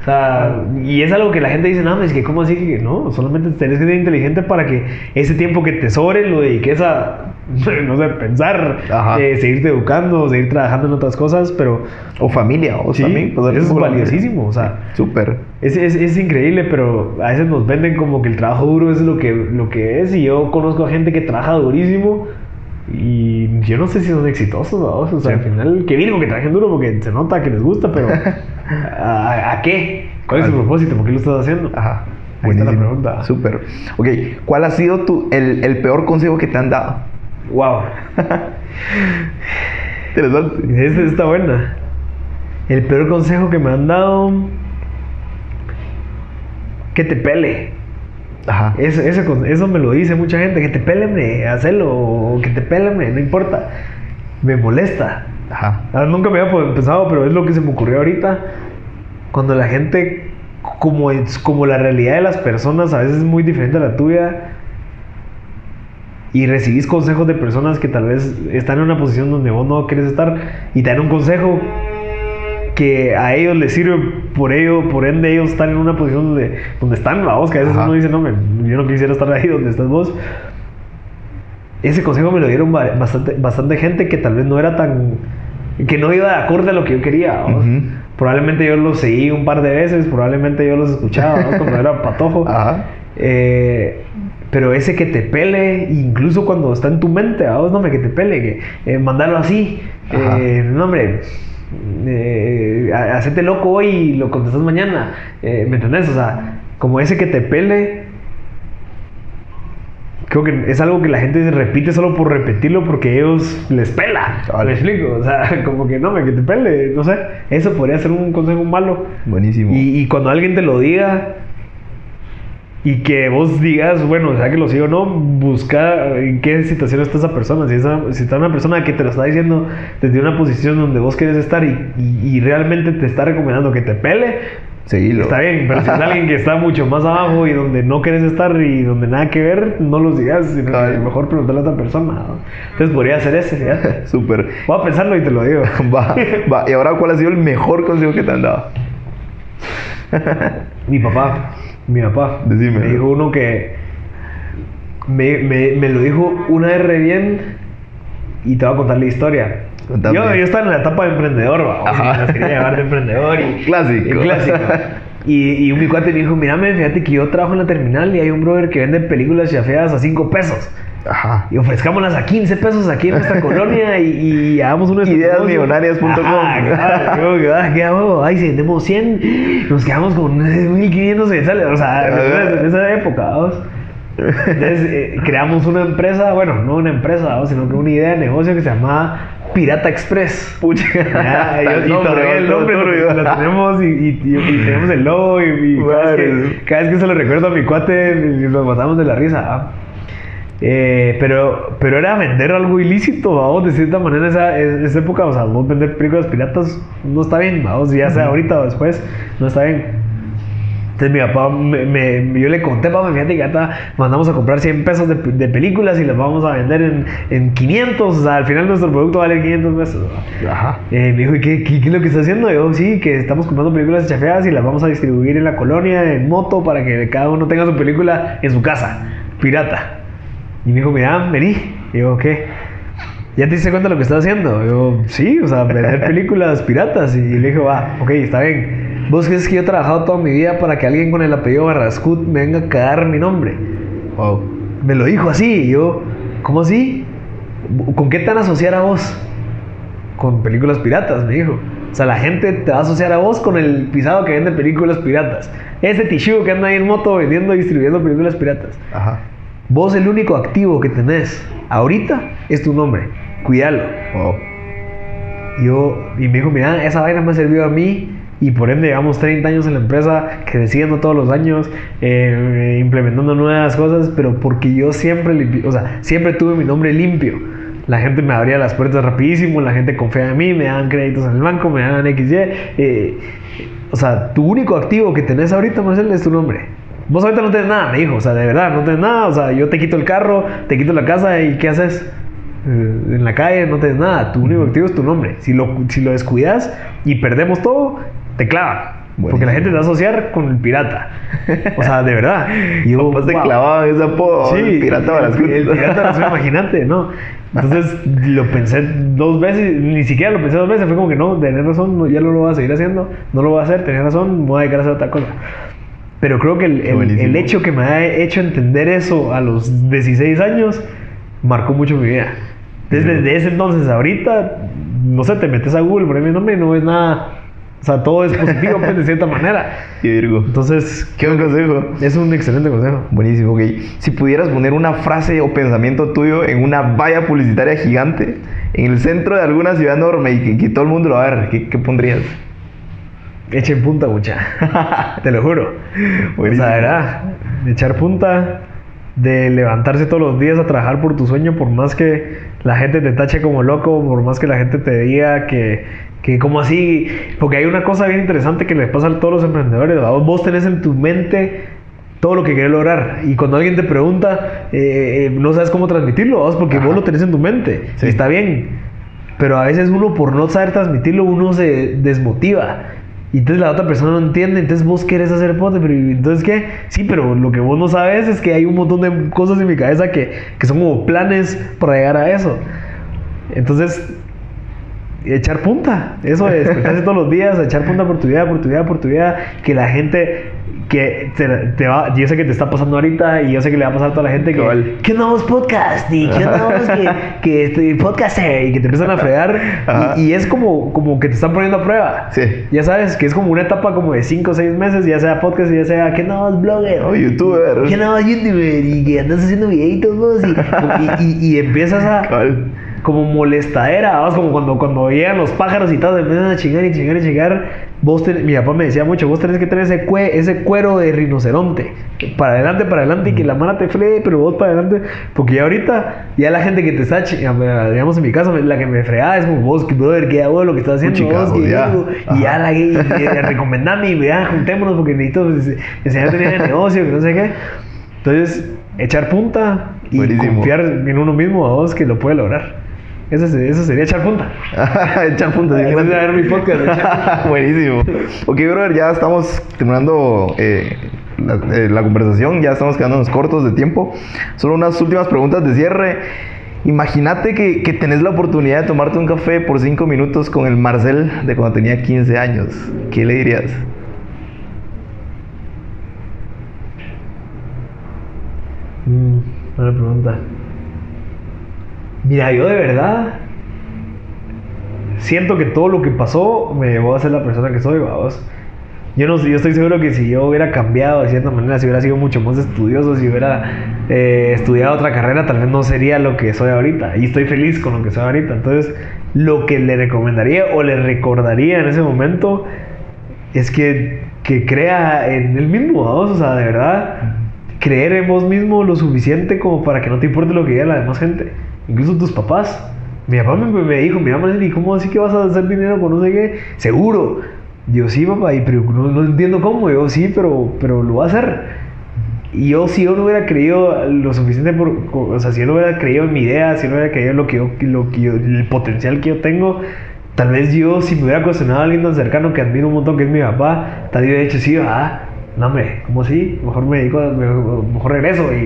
O sea, y es algo que la gente dice, no, es que ¿cómo así? que No, solamente tenés que ser inteligente para que ese tiempo que te sobre lo dediques a, no sé, pensar, eh, seguirte educando, seguir trabajando en otras cosas, pero O familia, o sí, también. poder eso es valiosísimo, o sea. Súper. es, es, es increíble, pero a veces nos venden como que el trabajo duro es lo que, lo que es. Y yo conozco a gente que trabaja durísimo y yo no sé si son exitosos, ¿no? O sea, al final, que bien que trabajen duro porque se nota que les gusta, pero ¿a, a qué? ¿Cuál es Al- propósito? ¿Por qué lo estás haciendo? Ajá. Ahí está la pregunta. Súper. Ok, ¿cuál ha sido tu, el, el peor consejo que te han dado? Wow, Interesante. esta está buena. El peor consejo que me han dado, que te pele. Ajá. Eso, eso, eso me lo dice mucha gente, que te peleme, hacelo, o que te peleme, no importa. Me molesta. Ajá. Ah, nunca me había pensado, pero es lo que se me ocurrió ahorita. Cuando la gente, como, es, como la realidad de las personas a veces es muy diferente a la tuya, y recibís consejos de personas que tal vez están en una posición donde vos no quieres estar, y te dan un consejo que a ellos les sirve, por ello, por ende ellos están en una posición donde, donde están, vamos, que a veces Ajá. uno dice, no, me- yo no quisiera estar ahí donde estás vos. Ese consejo me lo dieron ba- bastante, bastante gente que tal vez no era tan... que no iba de acorde a lo que yo quería. vamos. Ujú. Probablemente yo los seguí un par de veces, probablemente yo los escuchaba ¿no? cuando era patojo. Ajá. Eh, pero ese que te pele, incluso cuando está en tu mente, a vos no me que te pele, que eh, mandarlo así, eh, no hombre, eh, ha- hacete loco hoy y lo contestas mañana, eh, ¿me entendés? O sea, como ese que te pele, creo que es algo que la gente se repite solo por repetirlo porque ellos les pela, Cabal. me explico, o sea, como que no me que te pele, no sé, eso podría ser un consejo malo. Buenísimo. Y, y cuando alguien te lo diga y que vos digas, bueno, sea que lo sigo o no, busca en qué situación está esa persona. Si, esa, si está una persona que te lo está diciendo desde una posición donde vos quieres estar y, y- y realmente te está recomendando que te pele, Seguilo. está bien. Pero si es alguien que está mucho más abajo y donde no quieres estar y donde nada que ver, no los digas, sino que mejor preguntarle a otra persona. ¿no? Entonces podría ser ese, fíjate. Súper. Voy a pensarlo y te lo digo. Va, va. Y ahora, ¿cuál ha sido el mejor consejo que te han dado? Mi papá, mi papá, Decime. me dijo uno que me, me, me lo dijo una vez re bien y te voy a contar la historia. Yo, yo estaba en la etapa de emprendedor, ¿va? Quería llevar de emprendedor y Clásico. y clásico. Y, y un mi cuate me dijo, mírame, fíjate que yo trabajo en la terminal y hay un brother que vende películas chafeadas a 5 pesos. Ajá. Y ofrezcámoslas a 15 pesos aquí en nuestra colonia y, y hagamos un Ideasmillonarias.com. Claro, ah. Ay, si vendemos 100, nos quedamos con 1500 que sale. O sea, en esa época, vamos. Entonces, eh, creamos una empresa, bueno, no una empresa, sino que una idea de negocio que se llamaba Pirata Express. Pucha. Ya, y, todavía el nombre lo, tenemos y, y- y- y tenemos el logo y, cada, vez que, cada vez que se lo recuerdo a mi cuate nos matamos de la risa. ¿ah? Eh, pero, pero era vender algo ilícito, vamos, de cierta manera esa, es- esa época, o sea, vos vender películas piratas no está bien, vamos, ya sea ahorita o después, no está bien. Entonces mi papá, me, me- yo le conté, papá, fíjate que mandamos a comprar 100 pesos de, de películas y las vamos a vender en, en 500, o sea, al final nuestro producto vale 500 pesos. Ajá. Eh, me dijo, ¿y qué, qué, qué es lo que está haciendo? Yo, sí, que estamos comprando películas chafeadas y las vamos a distribuir en la colonia, en moto, para que cada uno tenga su película en su casa, pirata. Y me dijo, mira, vení. Y yo, ¿qué? ¿Ya te diste cuenta de lo que estás haciendo? Yo, sí, o sea, vender películas piratas. Y le dije, va, ok, está bien. ¿Vos crees que yo he trabajado toda mi vida para que alguien con el apellido Barrascut me venga a cagar mi nombre? Wow. Me lo dijo así. Y yo, ¿cómo así? ¿Con qué te van a asociar a vos? Con películas piratas, me dijo. O sea, la gente te va a asociar a vos con el pisado que vende películas piratas. Ese tishu que anda ahí en moto vendiendo y distribuyendo películas piratas. Ajá. Vos el único activo que tenés ahorita es tu nombre. Cuídalo. Y yo, y me dijo, mira, esa vaina me ha servido a mí y por ende llevamos 30 años en la empresa, creciendo todos los años, eh, implementando nuevas cosas, pero porque yo siempre, o sea, siempre tuve mi nombre limpio. La gente me abría las puertas rapidísimo, la gente confiaba en mí, me daban créditos en el banco, me daban XY. eh, o sea, tu único activo que tenés ahorita, Marcel, es tu nombre. Vos ahorita no tenés nada, me dijo, o sea, de verdad, no tenés nada, o sea, yo te quito el carro, te quito la casa y ¿qué haces? Eh, en la calle no tenés nada, tu único activo es tu nombre. Si lo, si lo descuidas y perdemos todo, te clavan. Porque la gente te va a asociar con el pirata. O sea, de verdad. Y yo, te wow. clavaba ese apodo. Sí, el pirata. El pirata imagínate, ¿no? Entonces lo pensé dos veces, ni siquiera lo pensé dos veces, fue como que no, tenés razón, ya no lo voy a seguir haciendo, no lo voy a hacer, tenés razón, voy a dedicar a hacer otra cosa. Pero creo que el, el, el hecho que me ha hecho entender eso a los 16 años marcó mucho mi vida. Desde, desde ese entonces, ahorita, no sé, te metes a Google, por mi nombre no es nada o sea, todo es positivo, pues, de cierta manera. Y Virgo. Entonces, qué buen consejo. Es un excelente consejo. Buenísimo, ok. Si pudieras poner una frase o pensamiento tuyo en una valla publicitaria gigante en el centro de alguna ciudad enorme y que, que todo el mundo lo va a ver, ¿qué, qué pondrías? Echen punta, mucha. Te lo juro. Buenísimo. O sea, ¿verdad? Echar punta, de levantarse todos los días a trabajar por tu sueño, por más que la gente te tache como loco, por más que la gente te diga que, que como así, porque hay una cosa bien interesante que le pasa a todos los emprendedores, vos tenés en tu mente todo lo que querés lograr y cuando alguien te pregunta, eh, eh, no sabes cómo transmitirlo, ¿verdad? porque vos lo tenés en tu mente, sí. está bien, pero a veces uno por no saber transmitirlo, uno se desmotiva. Y entonces la otra persona no entiende, entonces vos querés hacer podcast, pero entonces qué? Sí, pero lo que vos no sabes es que hay un montón de cosas en mi cabeza que, que son como planes para llegar a eso. Entonces, echar punta, eso es, despertarse todos los días, echar punta por tu vida, por tu vida, por tu vida, que la gente que te, te, va, yo sé que te está pasando ahorita y yo sé que le va a pasar a toda la gente que. ¿qué nuevos podcast? Y qué nuevos que, que podcaster y que te empiezan a fregar y, y, es como, como que te están poniendo a prueba. Sí. Ya sabes, que es como una etapa como de 5 o 6 meses, ya sea podcast, ya sea, ¿qué nuevos blogger? O youtuber. ¿Qué nuevos youtuber? Y que andas haciendo videitos vos y, y, y, empiezas a... Cabal como molestadera, ¿vamos? como cuando, cuando llegan los pájaros y todo, empiezan a chingar y chingar y chingar. Vos mi papá me decía mucho, vos tenés que tener ese, cue, ese cuero de rinoceronte, para adelante, para adelante y que la mano te flee, pero vos para adelante, porque ya ahorita, ya la gente que te está, digamos en mi caso, la que me fregaba es como vos, brother, que hago lo que estás haciendo, Puchica, vos, ya. y ya la que, recomendame y ya, juntémonos porque necesito enseñarte bien el negocio, que no sé qué. Entonces, echar punta y Buenísimo. confiar en uno mismo a vos que lo puede lograr. Eso, eso sería echar punta. echar punta. sí, de ver mi podcast. Buenísimo. Ok, brother, ya estamos terminando eh, la, eh, la conversación, ya estamos quedándonos cortos de tiempo. Solo unas últimas preguntas de cierre. Imagínate que, que tenés la oportunidad de tomarte un café por 5 minutos con el Marcel de cuando tenía 15 años. ¿Qué le dirías? Mm, buena pregunta. Mira, yo de verdad siento que todo lo que pasó me llevó a ser la persona que soy, vamos. Yo, no, yo estoy seguro que si yo hubiera cambiado de cierta manera, si hubiera sido mucho más estudioso, si hubiera eh, estudiado otra carrera, tal vez no sería lo que soy ahorita. Y estoy feliz con lo que soy ahorita. Entonces, lo que le recomendaría o le recordaría en ese momento es que, que crea en él mismo, vamos. O sea, de verdad, creer en vos mismo lo suficiente como para que no te importe lo que diga la demás gente incluso tus papás. Mi papá me, me dijo, mira, Marcel, ¿y cómo así que vas a hacer dinero con no sé qué? Seguro. Yo sí, papá, y, pero no, no entiendo cómo. Yo sí, pero, pero lo voy a hacer. Y yo, si yo no hubiera creído lo suficiente, por, o sea, si yo no hubiera creído en mi idea, si yo no hubiera creído en lo que yo, lo que yo, el potencial que yo tengo, tal vez yo, si me hubiera cuestionado a alguien tan cercano que admiro un montón, que es mi papá, tal vez hubiera dicho, sí, ah, no, hombre, ¿cómo así? Mejor me dedico, mejor, mejor regreso y,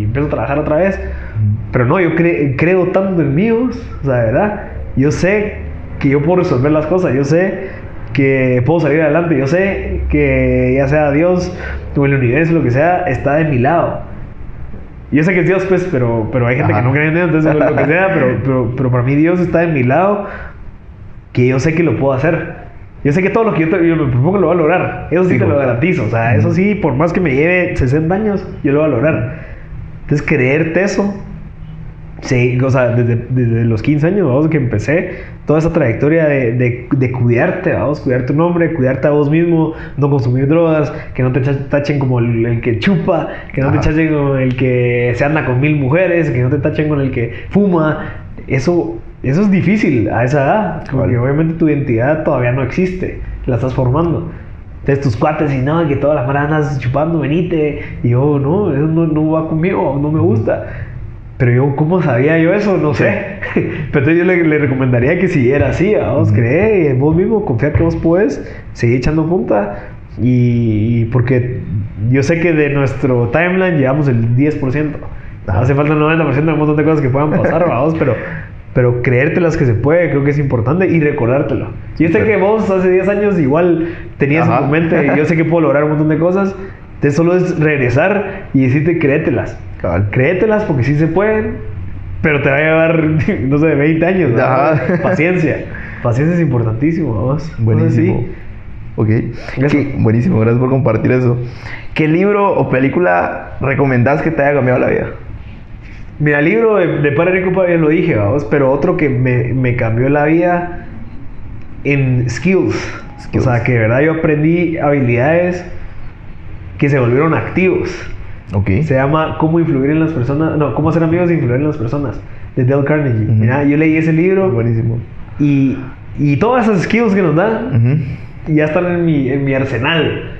y empiezo a trabajar otra vez. Pero no, yo cre- creo tanto en mí, o sea, verdad. Yo sé que yo puedo resolver las cosas, yo sé que puedo salir adelante, yo sé que ya sea Dios o el universo, lo que sea, está de mi lado. Yo sé que es Dios, pues, pero, pero hay gente Ajá. que no cree en Dios, entonces lo que sea, pero, pero, pero para mí Dios está de mi lado, que yo sé que lo puedo hacer. Yo sé que todo lo que yo, te- yo me propongo lo voy a lograr. Eso sí Sí, te lo güey. garantizo. O sea, eso sí, por más que me lleve 60 años, yo lo voy a lograr. Entonces, creerte eso, sí, o sea, desde, desde los 15 años, vamos, que empecé toda esa trayectoria de, de, de cuidarte, vamos, cuidar tu nombre, cuidarte a vos mismo, no consumir drogas, que no te tachen como el, el que chupa, que no Ajá. te tachen como el que se anda con mil mujeres, que no te tachen con el que fuma. Eso, eso es difícil a esa edad, porque Cabal. obviamente tu identidad todavía no existe, la estás formando. Entonces tus cuates y no, que todas las maranas chupando, venite. Y yo, no, eso no, no va conmigo, no me gusta. Pero yo, ¿cómo sabía yo eso? No sé. Pero entonces yo le, le recomendaría que siguiera así, vos cree vos mismo, confía que vos puedes, seguir echando punta. Y, y porque yo sé que de nuestro timeline llevamos el 10%. Hace falta el 90% de un montón de cosas que puedan pasar, vamos, pero, pero creértelas que se puede, creo que es importante y recordártelo. Yo sé que vos hace 10 años igual tenías Ajá. en tu mente, yo sé que puedo lograr un montón de cosas. Entonces solo es regresar y decirte créetelas. Cabal. Créetelas porque sí se pueden, pero te va a llevar, no sé, 20 años. ¿no? Ajá. Paciencia. Paciencia es importantísimo, vamos. Buenísimo. Sí. Ok. Eso. ¿Qué- buenísimo, gracias por compartir eso. ¿Qué libro o película recomendás que te haya cambiado la vida? Mira, el libro de, de Padre Rico Padre ya lo dije, vamos, pero otro que me, me cambió la vida en skills. Skills. O sea, que de verdad yo aprendí habilidades que se volvieron activos. Ok. Se llama Cómo influir en las personas, no, Cómo hacer amigos e influir en las personas, de Dale Carnegie. Ujú. Mira, yo leí ese libro Buenísimo. y, y todas esas skills que nos dan Ujú. ya están en mi, en mi arsenal.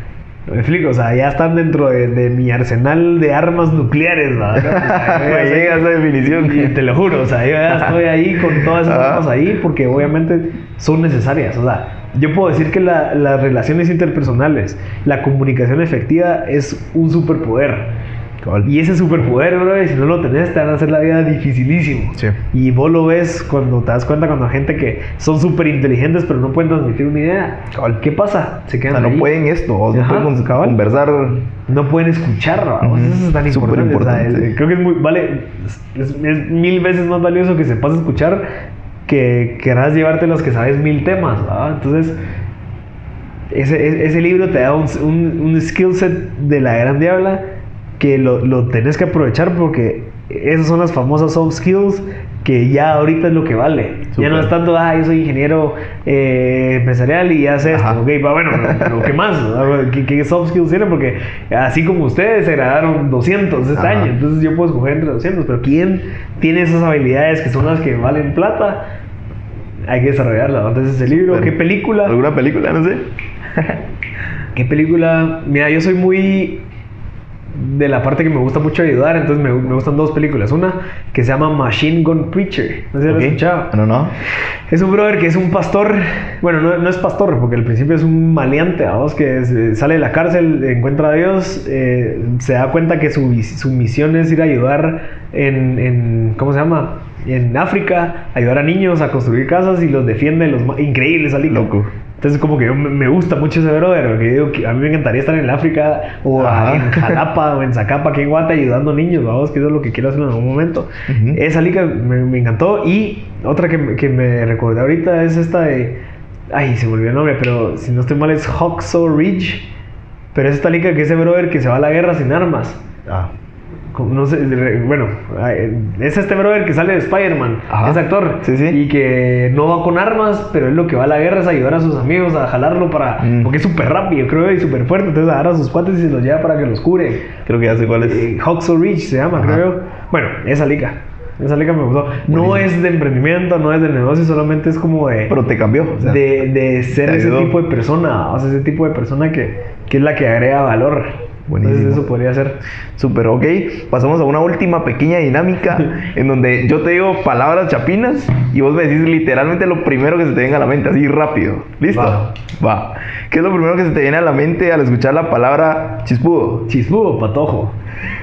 ¿Me explico? O sea, ya están dentro de, de mi arsenal de armas nucleares, ¿verdad? O sea, yo ya Me sé- llega esa definición. y te lo juro, o sea, yo ya estoy ahí con todas esas Ajá. armas ahí porque obviamente son necesarias. O sea, yo puedo decir que la- las relaciones interpersonales, la comunicación efectiva es un superpoder. Y ese superpoder, bro, si no lo tenés, te van a hacer la vida dificilísimo. Sí. Y vos lo ves cuando te das cuenta cuando hay gente que son súper inteligentes pero no pueden transmitir una idea. Cabal. ¿Qué pasa? Se O quedan sea, no ahí. pueden esto, o no Ajá, pueden cabal. conversar. No pueden escuchar. Eso es tan Súper importante. o sea, importante. es- creo que es muy, vale, es, es mil veces más valioso que sepas escuchar que querrás llevarte los que sabes mil temas, ¿va? Entonces, ese, ese- ese libro te da un, un, un skill set de la gran diabla que lo, lo tenés que aprovechar porque esas son las famosas soft skills que ya ahorita es lo que vale. Ya Súper. no es tanto, ah, yo soy ingeniero eh, empresarial y ya sé esto, ok, va bueno, pero, ¿qué más? ¿Qué, qué soft skills tienen? Porque así como ustedes se graduaron 200 este Ajá. año, entonces yo puedo escoger entre 200, pero ¿quién tiene esas habilidades que son las que valen plata? Hay que desarrollarlas. Entonces, ese libro. ¿qué película? ¿Alguna película? No sé. ¿Qué película? Mira, yo soy muy de la parte que me gusta mucho ayudar, entonces me, me gustan dos películas. Una que se llama Machine Gun Preacher. No sé si lo has escuchado. No, no. Es un brother que es un pastor. Bueno, no, no es pastor, porque al principio es un maleante, vamos, que es- eh, sale de la cárcel, encuentra a Dios, eh, se da cuenta que su, su misión es ir a ayudar en, en- ¿Cómo se llama? En África, ayudar a niños a construir casas y los defiende. Los increíbles, Ali. Loco. Entonces, como que yo, me gusta mucho ese brother, porque digo que a mí me encantaría estar en el África o en Jalapa o en Zacapa, aquí en Guata, ayudando niños, vamos, que eso es lo que quiero hacer en algún momento. Esa liga me, me encantó. Y otra que, me- que me recordé ahorita es esta de. Ay, se me olvidó el nombre, pero si no estoy mal es Hawksaw Ridge. Pero es esta liga que ese brother que se va a la guerra sin armas. Ah. No sé, bueno, es este brother que sale de Spider-Man, es actor, Sí, sí. y que no va con armas, pero él lo que va a la guerra es ayudar a sus amigos a jalarlo para, Mm. porque es súper rápido, creo, y súper fuerte, entonces agarra a sus cuates y se los lleva para que los cure. Creo que ya sé cuál es. Eh, Hawksaw Ridge se llama, Ajá. creo. Bueno, esa liga. Esa liga me gustó. No Buenísimo. es de emprendimiento, no es de negocio, solamente es como de, Pero te cambió. o sea, de, de ser ese tipo de persona. O sea, ese tipo de persona que, que es la que agrega valor. Buenísimo. Entonces eso podría ser. Súper, ok. Pasamos a una última pequeña dinámica en donde yo te digo palabras chapinas y vos me decís literalmente lo primero que se te venga a la mente, así rápido. ¿Listo? Va. Va. ¿Qué es lo primero que se te viene a la mente al escuchar la palabra chispudo? Chispudo, patojo.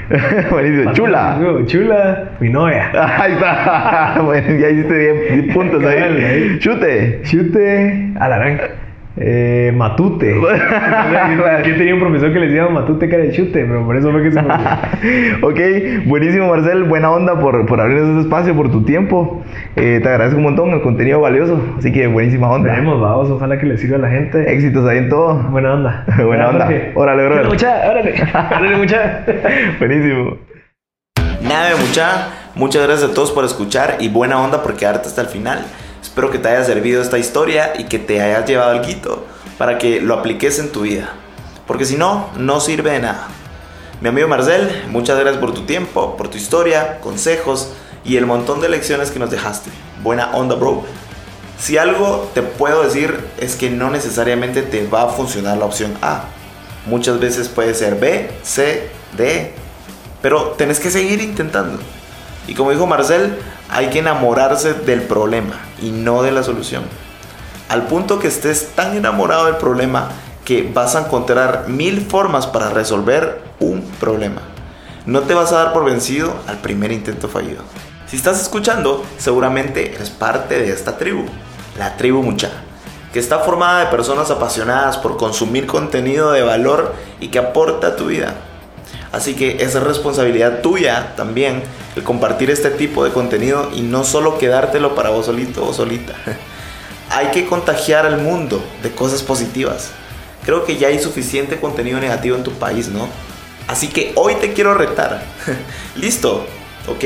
Buenísimo. Patojo, Chula. chispudo, Chula, mi novia. Ahí está. Bueno, ya hiciste 10 puntos ahí. Chute. Chute, alarán. Eh, matute. Yo tenía un profesor que le decía matute era de chute, pero por eso fue que se me olvidó. ok, buenísimo Marcel, buena onda por, por abrirnos este espacio, por tu tiempo. Eh, te agradezco un montón, el contenido valioso, así que buenísima onda. Veremos, vamos, ojalá que le sirva a la gente. Éxitos ahí en todo. Buena onda. Buena onda. Jorge. Órale, brother. Mucha, órale. Órale, mucha. Buenísimo. Nada de mucha, muchas gracias a todos por escuchar y buena onda por quedarte hasta el final. Espero que te haya servido esta historia y que te hayas llevado algo para que lo apliques en tu vida. Porque si no, no sirve de nada. Mi amigo Marcel, muchas gracias por tu tiempo, por tu historia, consejos y el montón de lecciones que nos dejaste. Buena onda, bro. Si algo te puedo decir es que no necesariamente te va a funcionar la opción A. Muchas veces puede ser B, C, D, pero tenés que seguir intentando. Y como dijo Marcel, hay que enamorarse del problema y no de la solución. Al punto que estés tan enamorado del problema que vas a encontrar mil formas para resolver un problema. No te vas a dar por vencido al primer intento fallido. Si estás escuchando, seguramente eres parte de esta tribu, la tribu Mucha, que está formada de personas apasionadas por consumir contenido de valor y que aporta a tu vida. Así que es responsabilidad tuya también el compartir este tipo de contenido y no solo quedártelo para vos solito o solita. hay que contagiar al mundo de cosas positivas. Creo que ya hay suficiente contenido negativo en tu país, ¿no? Así que hoy te quiero retar. Listo, ¿ok?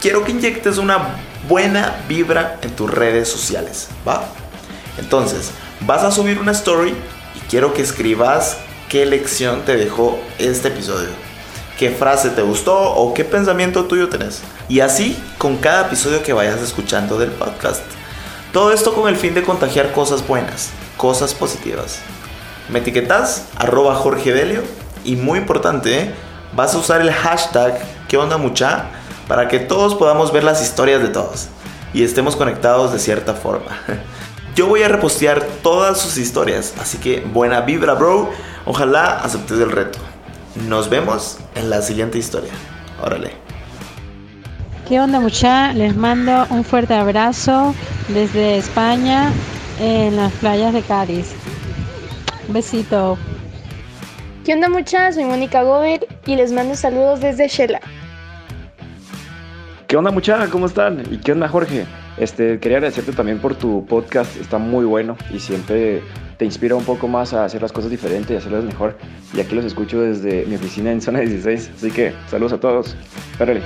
Quiero que inyectes una buena vibra en tus redes sociales, ¿va? Entonces, vas a subir una story y quiero que escribas qué lección te dejó este episodio. ¿Qué frase te gustó o qué pensamiento tuyo tenés? Y así con cada episodio que vayas escuchando del podcast. Todo esto con el fin de contagiar cosas buenas, cosas positivas. Me etiquetas arroba Jorge Delio y muy importante, vas a usar el hashtag ¿Qué onda mucha? para que todos podamos ver las historias de todos y estemos conectados de cierta forma. Yo voy a repostear todas sus historias, así que buena vibra, bro. Ojalá aceptes el reto. Nos vemos en la siguiente historia. Órale. ¿Qué onda mucha? Les mando un fuerte abrazo desde España en las playas de Cádiz. Un besito. ¿Qué onda mucha? Soy Mónica Gober y les mando saludos desde Shela. ¿Qué onda mucha? ¿Cómo están? ¿Y qué onda Jorge? Este, quería agradecerte también por tu podcast, está muy bueno y siempre te inspira un poco más a hacer las cosas diferentes y hacerlas mejor. Y aquí los escucho desde mi oficina en zona 16, así que saludos a todos. Párale.